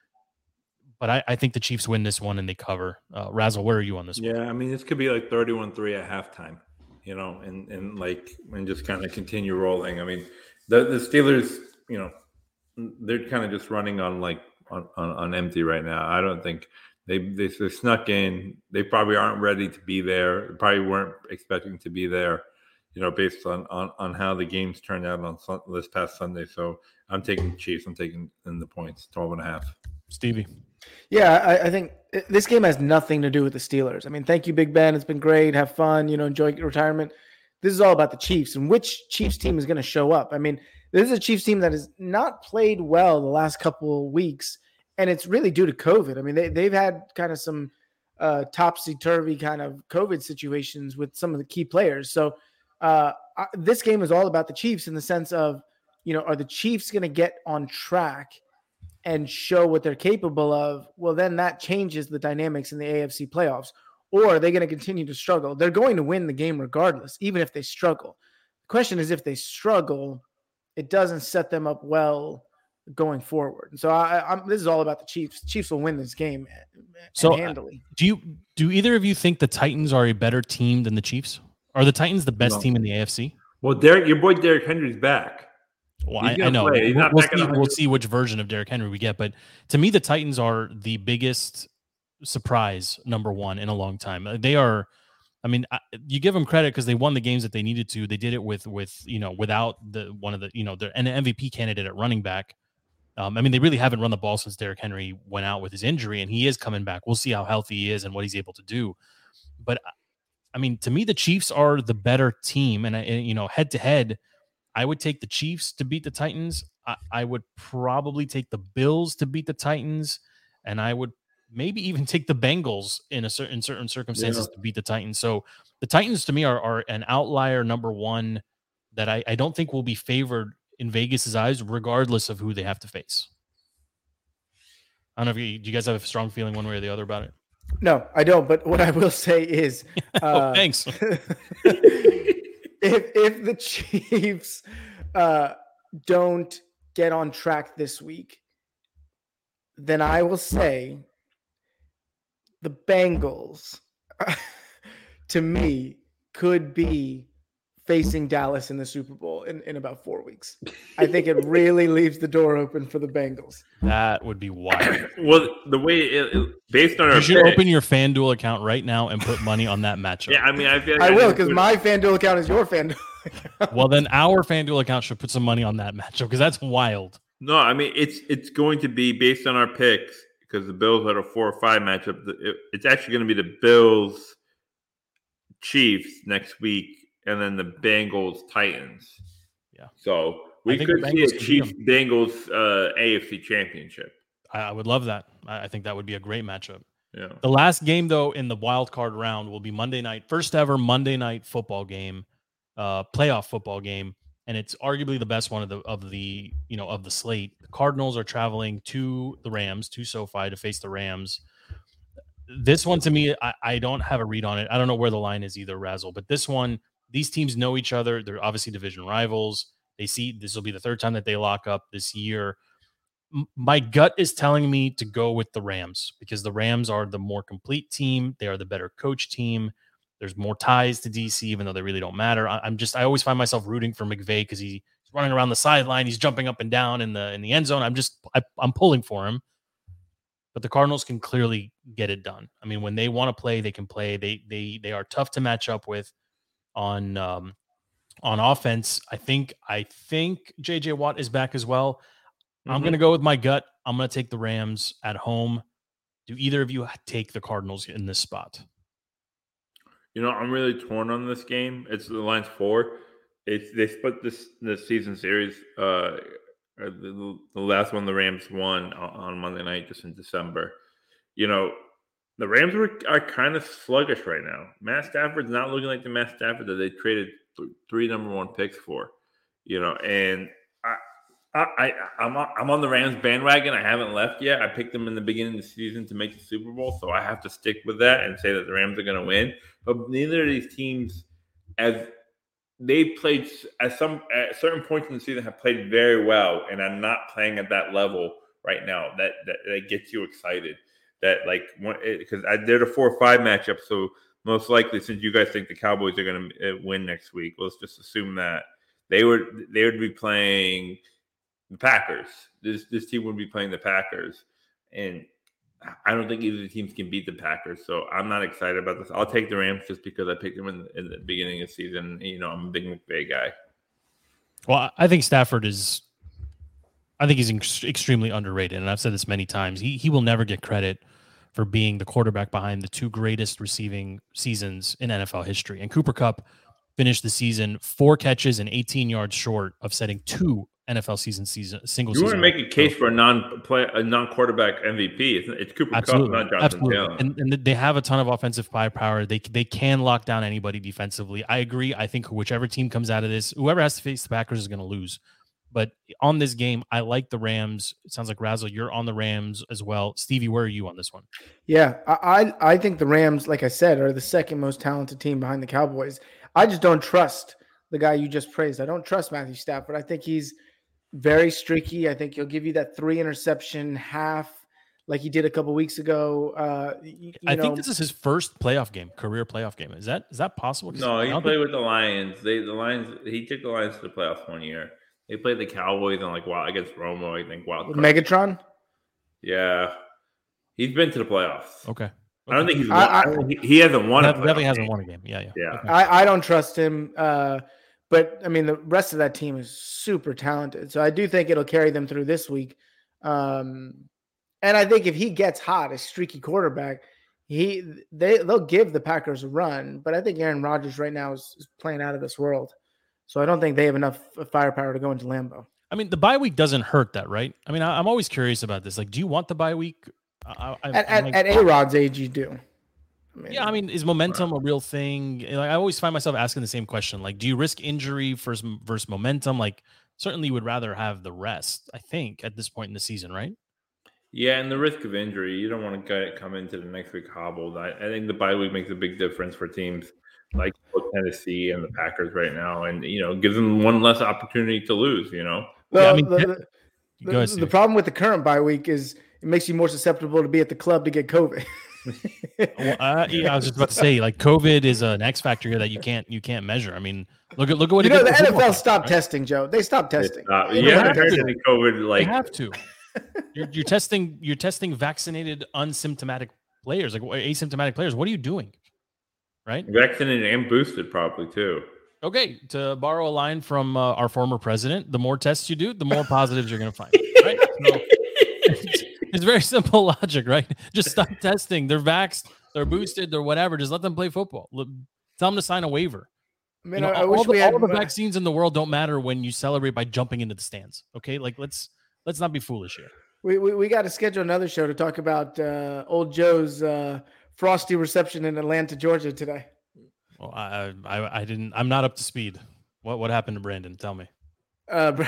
Speaker 6: But I, I think the Chiefs win this one and they cover. Uh, Razzle, where are you on this one?
Speaker 1: Yeah, I mean, this could be like 31 3 at halftime, you know, and, and like, and just kind of continue rolling. I mean, the, the Steelers, you know, they're kind of just running on like on, on, on empty right now. I don't think they, they, they snuck in. They probably aren't ready to be there. They probably weren't expecting to be there, you know, based on, on, on how the games turned out on Sun- this past Sunday. So I'm taking Chiefs. I'm taking in the points, 12 and a half.
Speaker 6: Stevie.
Speaker 4: Yeah, I, I think uh, this game has nothing to do with the Steelers. I mean, thank you, Big Ben. It's been great. Have fun. You know, enjoy retirement. This is all about the Chiefs and which Chiefs team is going to show up. I mean, this is a Chiefs team that has not played well the last couple of weeks, and it's really due to COVID. I mean, they they've had kind of some uh, topsy turvy kind of COVID situations with some of the key players. So uh, I, this game is all about the Chiefs in the sense of, you know, are the Chiefs going to get on track? and show what they're capable of, well, then that changes the dynamics in the AFC playoffs. Or are they going to continue to struggle? They're going to win the game regardless, even if they struggle. The question is if they struggle, it doesn't set them up well going forward. So I, I'm, this is all about the Chiefs. Chiefs will win this game eh,
Speaker 6: So, uh,
Speaker 4: handily.
Speaker 6: Do you do either of you think the Titans are a better team than the Chiefs? Are the Titans the best
Speaker 1: No.
Speaker 6: team in the AFC?
Speaker 1: Well, Derrick, your boy Derrick Henry's back.
Speaker 6: Well, I, I know. We'll, we'll see, we'll see which version of Derrick Henry we get. But to me, the Titans are the biggest surprise number one in a long time. Uh, They are, I mean, I- you give them credit because they won the games that they needed to. They did it with with you know without the one of the you know the an MVP candidate at running back. Um, I mean, they really haven't run the ball since Derrick Henry went out with his injury, and he is coming back. We'll see how healthy he is and what he's able to do. But uh, I mean, to me, the Chiefs are the better team, and, and you know, head to head, I would take the Chiefs to beat the Titans. I, I would probably take the Bills to beat the Titans, and I would maybe even take the Bengals in a certain certain circumstances to beat the Titans. So the Titans to me are, are an outlier number one that I, I don't think will be favored in Vegas's eyes, regardless of who they have to face. I don't know if you, do you guys have a strong feeling one way or the other about it.
Speaker 4: No, I don't. But what I will say is,
Speaker 6: oh,
Speaker 4: uh,
Speaker 6: thanks.
Speaker 4: if if the Chiefs uh, don't get on track this week, then I will say the Bengals, to me, could be facing Dallas in the Super Bowl in, in about four weeks. I think it really leaves the door open for the Bengals.
Speaker 6: That would be wild.
Speaker 1: Well, the way it, it- based on our
Speaker 6: You should
Speaker 1: pick-
Speaker 6: open your FanDuel account right now and put money on that matchup.
Speaker 1: Yeah, I mean, I feel like
Speaker 4: I will because my FanDuel account is your FanDuel. account.
Speaker 6: Well, then our FanDuel account should put some money on that matchup because that's wild.
Speaker 1: No, I mean it's it's going to be based on our picks because the Bills had a four or five matchup. it- it's actually going to be the Bills, Chiefs next week, and then the Bengals Titans.
Speaker 6: Yeah.
Speaker 1: So we could see a Chiefs Bengals uh, AFC Championship.
Speaker 6: I, would love that. I, I think that would be a great matchup.
Speaker 1: Yeah.
Speaker 6: The last game, though, in the wild card round will be Monday night, first ever Monday night football game, uh, playoff football game, and it's arguably the best one of the of the you know of the slate. The Cardinals are traveling to the Rams, to SoFi, to face the Rams. This one to me, I, I don't have a read on it. I don't know where the line is either, Razzle. But this one, these teams know each other. They're obviously division rivals. They see this will be the third time that they lock up this year my gut is telling me to go with the Rams because the Rams are the more complete team. They are the better coach team. There's more ties to DC, even though they really don't matter. I, am just I always find myself rooting for McVay because he's running around the sideline, he's jumping up and down in the in the end zone. I'm just I, I'm pulling for him. But the Cardinals can clearly get it done. I mean, when they want to play, they can play. They they they are tough to match up with on um, on offense. I think I think JJ Watt is back as well. I'm
Speaker 1: Mhm.
Speaker 6: going to go with my gut. I'm going to take the Rams at home. Do either of you take the Cardinals in this spot?
Speaker 1: You know, I'm really torn on this game. It's the line's four. It's they split this the season series. Uh, uh, the, the last one the Rams won on, on Monday night, just in December. You know, the Rams are kind of sluggish right now. Matt Stafford's not looking like the Matt Stafford that they traded th- three number one picks for. You know, and I, I, I I'm on, I'm on the Rams bandwagon. I haven't left yet. I picked them in the beginning of the season to make the Super Bowl, so I have to stick with that and say that the Rams are going to win. But neither of these teams, as they played at some at certain points in the season, have played very well, and I'm not playing at that level right now. That that, that gets you excited. That like because they're the four or five matchup, so most likely since you guys think the Cowboys are going to uh, win next week, let's just assume that they would they would be playing the Packers. This this team would be playing the Packers, and I don't think either of the teams can beat the Packers. So I'm not excited about this. I'll take the Rams just because I picked them in, in the beginning of the season. You know, I'm a big McVay guy.
Speaker 6: Well, I- I think Stafford is. I think he's ex- extremely underrated, and I've said this many times. He he will never get credit for being the quarterback behind the two greatest receiving seasons in NFL history. And Cooper Kupp finished the season four catches and 18 yards short of setting two NFL season season single
Speaker 1: You want to make a case for a non play a non quarterback MVP? It's, it's Cooper
Speaker 6: Absolutely,
Speaker 1: Kupp, not Jonathan
Speaker 6: absolutely,
Speaker 1: Taylor.
Speaker 6: and, and they have a ton of offensive firepower. They they can lock down anybody defensively. I agree. I think whichever team comes out of this, whoever has to face the Packers is going to lose. But on this game, I like the Rams. It sounds like Razzle, you're on the Rams as well. Stevie, where are you on this one?
Speaker 4: Yeah, I, I I think the Rams, like I said, are the second most talented team behind the Cowboys. I just don't trust the guy you just praised. I don't trust Matthew Stafford. But I think he's very streaky. I think he'll give you that three interception half like he did a couple weeks ago. Uh, y- you,
Speaker 6: I
Speaker 4: know,
Speaker 6: think this is his first playoff game, career playoff game. Is that is that possible?
Speaker 1: No,
Speaker 6: I
Speaker 1: he
Speaker 6: don't
Speaker 1: played
Speaker 6: think-
Speaker 1: with the Lions. They the Lions. He took the Lions to the playoffs one year. They played the Cowboys and like wild against Romo. I think wild. card.
Speaker 4: Megatron.
Speaker 1: Yeah, He's been to the playoffs.
Speaker 6: Okay.
Speaker 1: I don't think he's. Won,
Speaker 4: I- I-
Speaker 1: I don't think he, he hasn't won. a
Speaker 6: Definitely
Speaker 1: playoff
Speaker 6: hasn't
Speaker 1: game.
Speaker 6: won a game. Yeah, yeah.
Speaker 1: Yeah.
Speaker 6: Okay.
Speaker 4: I, I don't trust him. Uh, but I mean, the rest of that team is super talented. So I do think it'll carry them through this week. Um, and I think if he gets hot, a streaky quarterback, he they they'll give the Packers a run. But I think Aaron Rodgers right now is, is playing out of this world. So I don't think they have enough firepower to go into Lambeau.
Speaker 6: I mean, the bye week doesn't hurt that, right? I mean, I, I'm always curious about this. Like, do you want the bye week? I, I,
Speaker 4: At,
Speaker 6: I'm like-
Speaker 4: at A Rod's age, you do. I mean,
Speaker 6: Yeah, I mean, is momentum a real thing? Like, I always find myself asking the same question. Like, do you risk injury versus versus momentum? Like, certainly you would rather have the rest. I think at this point in the season, right?
Speaker 1: Yeah, and the risk of injury, you don't want to get come into the next week hobbled. I, I think the bye week makes a big difference for teams like Tennessee and the Packers right now, and you know gives them one less opportunity to lose. You know,
Speaker 6: Yeah, I
Speaker 4: Well,
Speaker 6: mean,
Speaker 4: the, the- the, the problem with the current bye week is it makes you more susceptible to be at the club to get COVID.
Speaker 6: Well, uh, yeah, I was just about to say, like, COVID is an X factor here that you can't you can't measure. I mean, look at look at what
Speaker 4: you know, the NFL stopped
Speaker 6: right?
Speaker 4: testing, Joe. They stopped testing.
Speaker 1: It's not-
Speaker 6: They
Speaker 1: you haven't
Speaker 6: have to.
Speaker 1: COVID
Speaker 6: They
Speaker 1: like
Speaker 6: have to. You're, you're testing you're testing vaccinated unsymptomatic players, like asymptomatic players. What are you doing? Right?
Speaker 1: vaccinated and boosted, probably too.
Speaker 6: Okay, to borrow a line from uh, our former president, the more tests you do, the more positives you're going to find. Right? So, it's, it's very simple logic, right? Just stop testing. They're vaxxed, they're boosted, they're whatever. Just let them play football. Tell them to sign a waiver.
Speaker 4: I
Speaker 6: You know,
Speaker 4: I, I
Speaker 6: all,
Speaker 4: wish
Speaker 6: the,
Speaker 4: we had.
Speaker 6: all the vaccines in the world don't matter when you celebrate by jumping into the stands. Okay, like let's let's not be foolish here.
Speaker 4: We, we, we got to schedule another show to talk about uh, old Joe's uh, frosty reception in Atlanta, Georgia today.
Speaker 6: Well, I, I I didn't. I'm not up to speed. What what happened to Brandon? Tell me.
Speaker 4: Uh,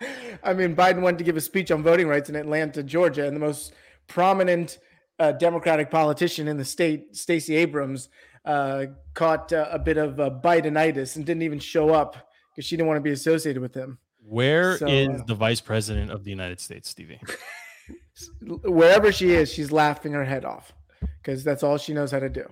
Speaker 4: I mean, Biden went to give a speech on voting rights in Atlanta, Georgia, and the most prominent uh, Democratic politician in the state, Stacey Abrams, uh, caught uh, a bit of uh, Bidenitis and didn't even show up because she didn't want to be associated with him.
Speaker 6: Where is
Speaker 4: So, uh,
Speaker 6: the vice president of the United States, Stevie?
Speaker 4: Wherever she is, she's laughing her head off because that's all she knows how to do.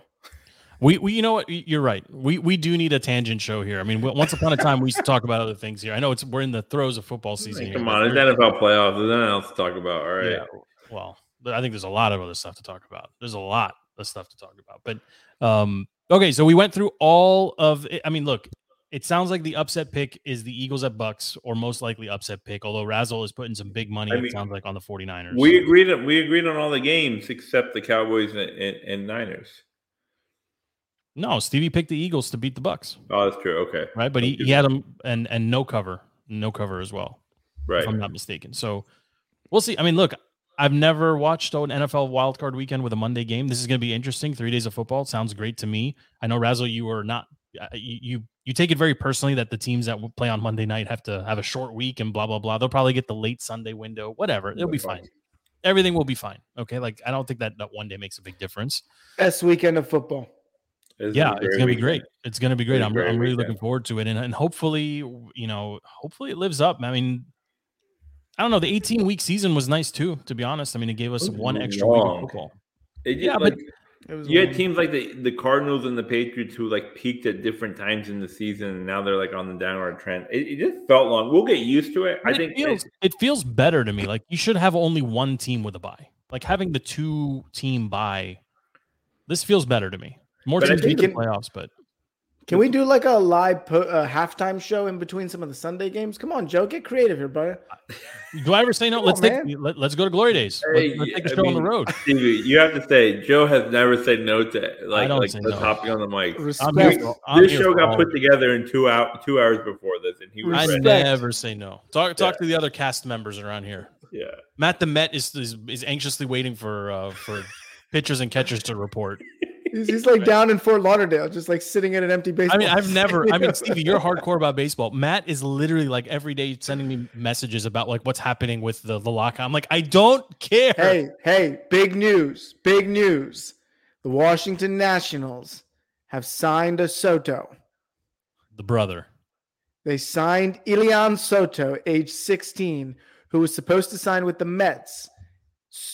Speaker 6: We, we, you know what? You're right. We, we do need a tangent show here. I mean, once upon a time, we used to talk about other things here. I know it's we're in the throes of football season.
Speaker 1: Hey,
Speaker 6: here,
Speaker 1: come
Speaker 6: but
Speaker 1: on, it's
Speaker 6: we're-
Speaker 1: NFL playoffs. There's nothing else to talk about. All right.
Speaker 6: Yeah. Well, but I think there's a lot of other stuff to talk about. There's a lot of stuff to talk about. But um, okay, so we went through all of. It. I mean, look, it sounds like the upset pick is the Eagles at Bucks, or most likely upset pick. Although Razzle is putting some big money.
Speaker 1: I
Speaker 6: it sounds like on the 49ers.
Speaker 1: We agreed. On, we agreed on all the games except the Cowboys and, and, and Niners.
Speaker 6: no, Stevie picked the Eagles to beat the Bucks,
Speaker 1: Oh, that's true. Okay.
Speaker 6: right? But he, he had them and and no cover, no cover as well.
Speaker 1: Right.
Speaker 6: if I'm not mistaken. So we'll see. I mean, look, I've never watched an NFL wildcard weekend with a Monday game. This is going to be interesting. Three days of football sounds great to me. I know Razzle, you are not. You, you you take it very personally that the teams that play on Monday night have to have a short week and blah blah blah. They'll probably get the late Sunday window. Whatever, it'll be fine. Everything will be fine. Okay, like I don't think that that one day makes a big difference.
Speaker 4: Best weekend of football.
Speaker 1: This is
Speaker 6: Yeah,
Speaker 1: a
Speaker 6: it's gonna be great. It's gonna be great.
Speaker 1: It's a
Speaker 6: I'm,
Speaker 1: great
Speaker 6: I'm really
Speaker 1: weekend.
Speaker 6: looking forward to it, and and hopefully, you know, hopefully it lives up. I mean, I don't know. The 18 week season was nice too. To be honest, I mean, it gave us one extra week of football.
Speaker 1: It
Speaker 6: Yeah,
Speaker 1: like,
Speaker 6: but-
Speaker 4: It was
Speaker 1: you had
Speaker 4: long.
Speaker 1: teams like the, the Cardinals and the Patriots who like peaked at different times in the season, and now they're like on the downward trend. It, it just felt long. We'll get used to it. I
Speaker 6: But
Speaker 1: think
Speaker 6: it feels it feels better to me. Like you should have only one team with a bye. Like having the two team bye. This feels better to me. More teams
Speaker 4: think
Speaker 6: make the playoffs, but
Speaker 4: Can we do like a live po- uh, halftime show in between some of the Sunday games? Come on, Joe, get creative here, brother.
Speaker 6: do I ever say no?
Speaker 4: Come
Speaker 6: Let's
Speaker 4: on,
Speaker 6: take
Speaker 4: man.
Speaker 6: let, us go to Glory Days. Let's,
Speaker 1: Hey,
Speaker 6: let's take a
Speaker 1: I
Speaker 6: show on the road.
Speaker 1: Stevie, you have to say Joe has never said no to like
Speaker 6: don't
Speaker 1: like the
Speaker 6: no.
Speaker 1: topic on the mic.
Speaker 6: I'm here
Speaker 4: Respect.
Speaker 6: I'm
Speaker 1: this show got put
Speaker 6: of
Speaker 1: together in two hour two hours before this, and he was
Speaker 6: I
Speaker 1: ready.
Speaker 6: Never say no. Talk talk to the other cast members around here.
Speaker 1: Yeah.
Speaker 6: Matt the Met is is, is anxiously waiting for uh, for pitchers and catchers to report.
Speaker 4: He's, he's like down in Fort Lauderdale, just like sitting in an empty baseball.
Speaker 6: I mean, I've never. I mean, Stevie, you're hardcore about baseball. Matt is literally like every day sending me messages about like what's happening with the the lockout. I'm like, I don't care.
Speaker 4: hey, hey, big news, big news. The Washington Nationals have signed a Soto.
Speaker 6: the brother.
Speaker 4: They signed Elian Soto, age 16, who was supposed to sign with the Mets.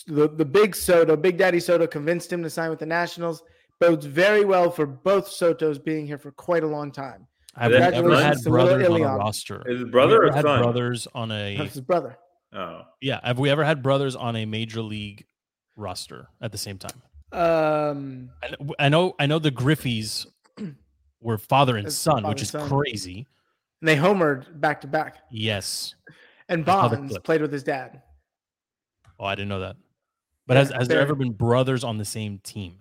Speaker 4: The, the big Soto, Big Daddy Soto, convinced him to sign with the Nationals. Bodes very well for both Sotos being here for quite a long time.
Speaker 6: I've
Speaker 1: Is
Speaker 6: we ever had
Speaker 1: Congratulations
Speaker 4: to little
Speaker 6: brothers on a roster?
Speaker 1: Is his brother or
Speaker 6: had
Speaker 1: son?
Speaker 6: brothers on a
Speaker 4: That's his brother.
Speaker 1: Oh.
Speaker 6: yeah? Have we ever had brothers on a major league roster at the same time?
Speaker 4: Um,
Speaker 6: I know, I know, I know the Griffeys were father and son,
Speaker 4: father
Speaker 6: which is
Speaker 4: son.
Speaker 6: crazy.
Speaker 4: and they homered back to back.
Speaker 6: Yes.
Speaker 4: And
Speaker 6: I
Speaker 4: Bonds played with his dad.
Speaker 6: Oh, I didn't know that. But
Speaker 4: Yeah,
Speaker 6: has, has there ever been brothers on the same team?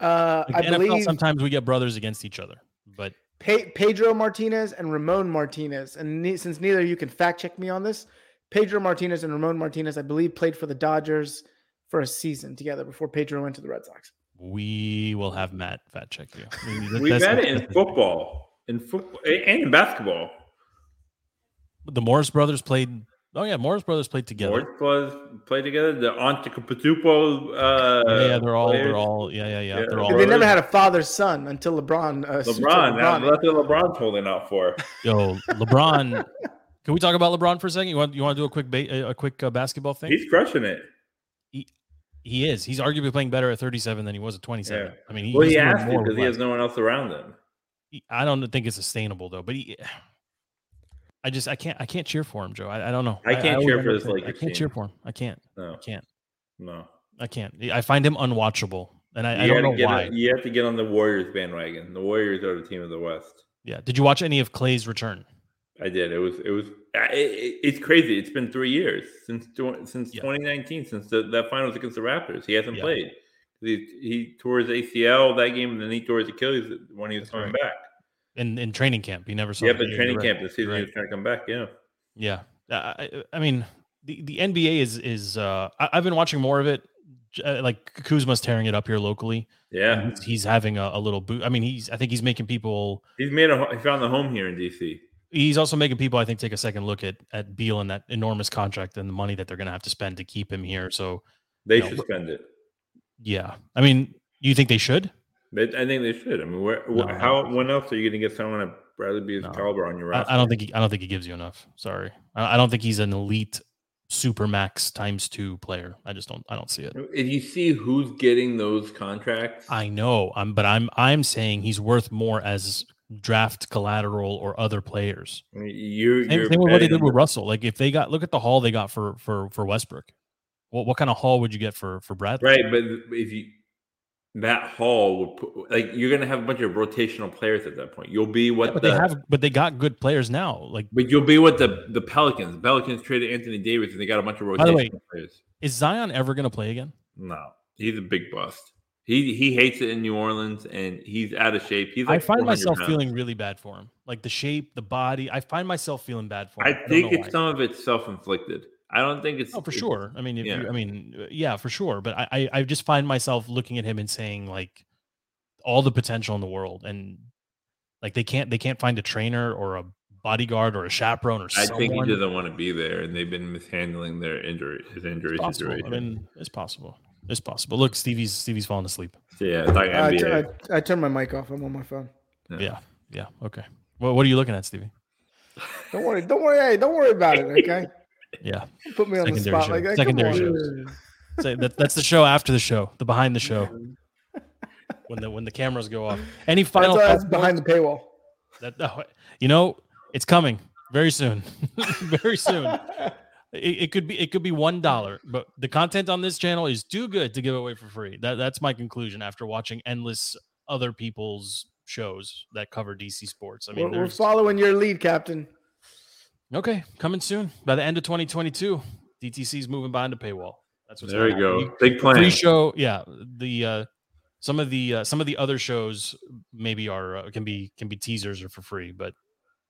Speaker 4: Uh,
Speaker 6: Like
Speaker 4: I
Speaker 6: NFL,
Speaker 4: believe
Speaker 6: sometimes we get brothers against each other, but
Speaker 4: Pe- Pedro Martinez and Ramon Martinez. And ne- since neither of you can fact check me on this, Pedro Martinez and Ramon Martinez, I believe, played for the Dodgers for a season together before Pedro went to the Red Sox.
Speaker 6: we will have Matt fact check you. I mean,
Speaker 1: We've
Speaker 6: that's-
Speaker 1: it in football, in football, and in basketball.
Speaker 6: The Morris brothers played. Oh yeah, Morris brothers played together.
Speaker 1: Morris brothers play together. The Antetokounmpo. Uh,
Speaker 6: yeah, yeah, they're all, they're all, yeah, yeah, yeah,
Speaker 1: Yeah.
Speaker 6: they're all.
Speaker 4: And they never had a father son until LeBron. Uh, switched
Speaker 1: LeBron. Now,
Speaker 4: LeBron.
Speaker 1: that's what LeBron's holding out for.
Speaker 6: Yo, LeBron. Can we talk about LeBron for a second? You want you want to do a quick ba- a quick uh, basketball thing?
Speaker 1: He's crushing it.
Speaker 6: he is. He's arguably playing better at 37 than he was at 27.
Speaker 1: Yeah.
Speaker 6: I mean, he,
Speaker 1: Well, he
Speaker 6: doing
Speaker 1: has to
Speaker 6: more
Speaker 1: because he has no one else around him.
Speaker 6: He- I don't think it's sustainable though. But he, I just I can't I can't cheer for him, Joe. I, I don't know.
Speaker 1: I can't
Speaker 6: always
Speaker 1: cheer for this
Speaker 6: saying- I can't
Speaker 1: team.
Speaker 6: cheer for him. I can't.
Speaker 1: No,
Speaker 6: I can't.
Speaker 1: no.
Speaker 6: I can't. I find him unwatchable, and I, I don't know
Speaker 1: get
Speaker 6: why.
Speaker 1: on- you have to get on the Warriors bandwagon. The Warriors are the team of the West.
Speaker 6: Yeah. Did you watch any of Clay's return?
Speaker 1: I did. It was. It was. It, it's crazy. It's been three years since since
Speaker 6: Yeah.
Speaker 1: 2019, since the, that finals against the Raptors. He hasn't
Speaker 6: Yeah.
Speaker 1: played. He, he tore his ACL that game, and then he tore his Achilles when he was
Speaker 6: That's
Speaker 1: coming
Speaker 6: right.
Speaker 1: back.
Speaker 6: In in training camp, he never saw.
Speaker 1: Yeah, but training camp
Speaker 6: right.
Speaker 1: this season
Speaker 6: You're
Speaker 1: he
Speaker 6: right.
Speaker 1: was trying to come back. Yeah.
Speaker 6: Yeah, Uh, I, I mean, the, the NBA is is uh, I, I've been watching more of it. Uh, Like Kuzma's tearing it up here locally.
Speaker 1: Yeah.
Speaker 6: he's, he's having a, a little boot. I mean, he's I think he's making people.
Speaker 1: He's made a. He found the home here in DC.
Speaker 6: He's also making people, I think, take a second look at at Beal and that enormous contract and the money that they're going to have to spend to keep him here. So
Speaker 1: They should
Speaker 6: but-
Speaker 1: spend it.
Speaker 6: yeah, I mean, you think they should?
Speaker 1: But I think they should. I mean, where,
Speaker 6: No,
Speaker 1: how?
Speaker 6: don't.
Speaker 1: When else are you going to get someone at Bradley Beal's
Speaker 6: No.
Speaker 1: caliber on your
Speaker 6: I,
Speaker 1: roster?
Speaker 6: I don't think he, I don't think he gives you enough. Sorry, I, I don't think he's an elite super max times two player. I just don't I don't see it.
Speaker 1: If you see who's getting those contracts,
Speaker 6: I know, I'm, but I'm I'm saying he's worth more as draft collateral or other players.
Speaker 1: I mean, you,
Speaker 6: Same, same with what they did with Russell. Like if they got look at the haul they got for for for Westbrook. What what kind of haul would you get for for Bradley?
Speaker 1: Right, but if you that haul would put like you're gonna have a bunch of rotational players at that point. You'll be
Speaker 6: Yeah,
Speaker 1: what
Speaker 6: but
Speaker 1: the
Speaker 6: they have but they got good players now. Like
Speaker 1: but you'll be what the the Pelicans. The Pelicans traded Anthony Davis and they got a bunch of rotational
Speaker 6: By the way,
Speaker 1: players.
Speaker 6: is Zion ever going to play again?
Speaker 1: No, he's a big bust. He he hates it in New Orleans and he's out of shape. He's
Speaker 6: I find myself
Speaker 1: pounds.
Speaker 6: feeling really bad for him. Like the shape, the body. I find myself feeling bad for him.
Speaker 1: I
Speaker 6: don't
Speaker 1: think it's
Speaker 6: why.
Speaker 1: some of it's self inflicted. I don't think it's
Speaker 6: Oh, for
Speaker 1: it's-
Speaker 6: sure. I mean, if
Speaker 1: yeah.
Speaker 6: you, I mean, uh, yeah, for sure. But I, I, I just find myself looking at him and saying like, all the potential in the world, and like they can't, they can't find a trainer or a bodyguard or a chaperone or something
Speaker 1: I
Speaker 6: someone.
Speaker 1: think he doesn't want to be there, and they've been mishandling their injury, his injury
Speaker 6: It's possible.
Speaker 1: situation.
Speaker 6: I mean, it's possible. It's possible. Look, Stevie's Stevie's falling asleep.
Speaker 1: Yeah, like
Speaker 4: I,
Speaker 1: NBA.
Speaker 4: I, I turned my mic off. I'm on my phone.
Speaker 6: Yeah, yeah. Okay. Well, what are you looking at, Stevie?
Speaker 4: Don't worry. Don't worry. Hey, don't worry about it. Okay.
Speaker 6: Yeah,
Speaker 4: Put me on the
Speaker 6: Secondary
Speaker 4: spot
Speaker 6: show.
Speaker 4: like.
Speaker 6: Secondary shows. so that, that's the show after the show, the behind the show, when the when the cameras go off. Any
Speaker 4: That's,
Speaker 6: final
Speaker 4: that's
Speaker 6: thoughts,
Speaker 4: behind the paywall.
Speaker 6: That oh, you know, it's coming very soon, very soon. It, it could be it could be one dollar, but the content on this channel is too good to give away for free. That that's my conclusion after watching endless other people's shows that cover DC sports. I mean,
Speaker 4: we're, we're following your lead, Captain.
Speaker 6: Okay coming soon by the end of 2022. DTC's moving behind the paywall. That's what's
Speaker 1: There you go. Big plan.
Speaker 6: Free show, yeah. The uh, some of the uh, some of the other shows maybe are uh, can be can be teasers or for free, but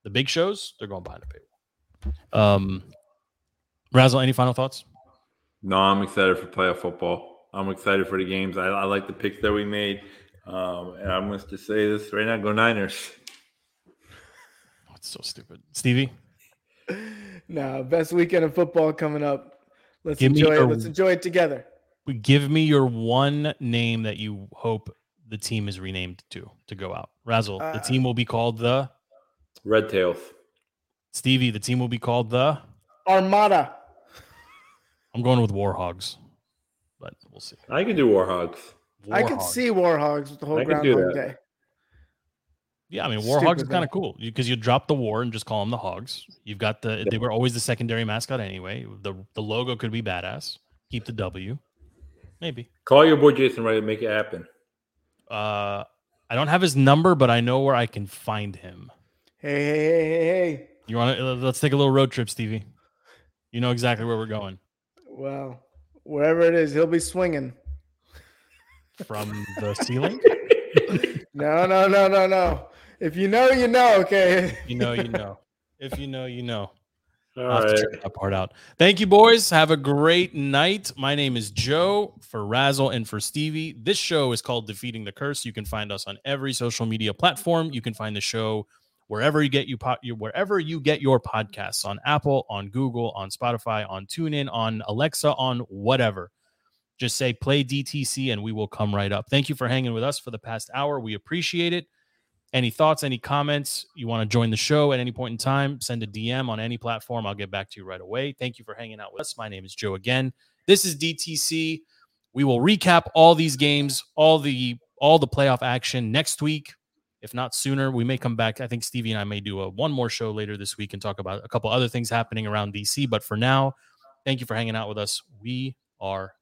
Speaker 6: the big shows they're going behind the paywall. Um, Razzle, any final thoughts?
Speaker 1: No, I'm excited for playoff football. I'm excited for the games. I, I like the picks that we made. Um, and I'm going to say this right now go Niners.
Speaker 6: Oh, it's so stupid, Stevie.
Speaker 4: No, best weekend of football coming up. Let's
Speaker 6: Give me
Speaker 4: enjoy it. Let's enjoy it together.
Speaker 6: Give me your one name that you hope the team is renamed to to go out. Razzle, the
Speaker 4: Uh,
Speaker 6: team will be called the
Speaker 1: Red Tails.
Speaker 6: Stevie. The team will be called the.
Speaker 4: Armada.
Speaker 6: I'm going with Warhogs, but we'll see.
Speaker 1: I can do Warhogs.
Speaker 4: I could
Speaker 6: Warhogs.
Speaker 4: see Warhogs with the whole
Speaker 1: I could do
Speaker 4: Groundhog
Speaker 1: that.
Speaker 4: Day.
Speaker 6: Yeah, I mean,
Speaker 4: Stupid
Speaker 6: Warhogs is kind of cool because you drop the war and just call them the Hogs. You've got the they were always the secondary mascot anyway. The the logo could be badass. Keep the W. Maybe.
Speaker 1: Call your boy Jason Wright and make it happen.
Speaker 6: Uh, I don't have his number, but I know where I can find him.
Speaker 4: Hey, hey, hey, hey, hey.
Speaker 6: You want to? Let's take a little road trip, Stevie. You know exactly where we're going.
Speaker 4: Well, wherever it is, he'll be swinging.
Speaker 6: From the ceiling.
Speaker 4: No, no, no, no, no. If you know, you know. Okay.
Speaker 6: You know, you know. If you know, you know.
Speaker 1: All
Speaker 6: I'll have to
Speaker 1: right.
Speaker 6: check that part out. Thank you, boys. Have a great night. My name is Joe for Razzle and for Stevie. This show is called Defeating the Curse. You can find us on every social media platform. You can find the show wherever you get you, po- you wherever you get your podcasts on Apple, on Google, on Spotify, on TuneIn, on Alexa, on whatever. Just say play DTC and we will come right up. Thank you for hanging with us for the past hour. We appreciate it. Any thoughts, any comments, you want to join the show at any point in time, send a DM on any platform. I'll get back to you right away. Thank you for hanging out with us. My name is Joe again. This is DTC. We will recap all these games, all the all the playoff action next week, if not sooner. We may come back. I think Stevie and I may do a one more show later this week and talk about a couple other things happening around DC. But for now, thank you for hanging out with us. We are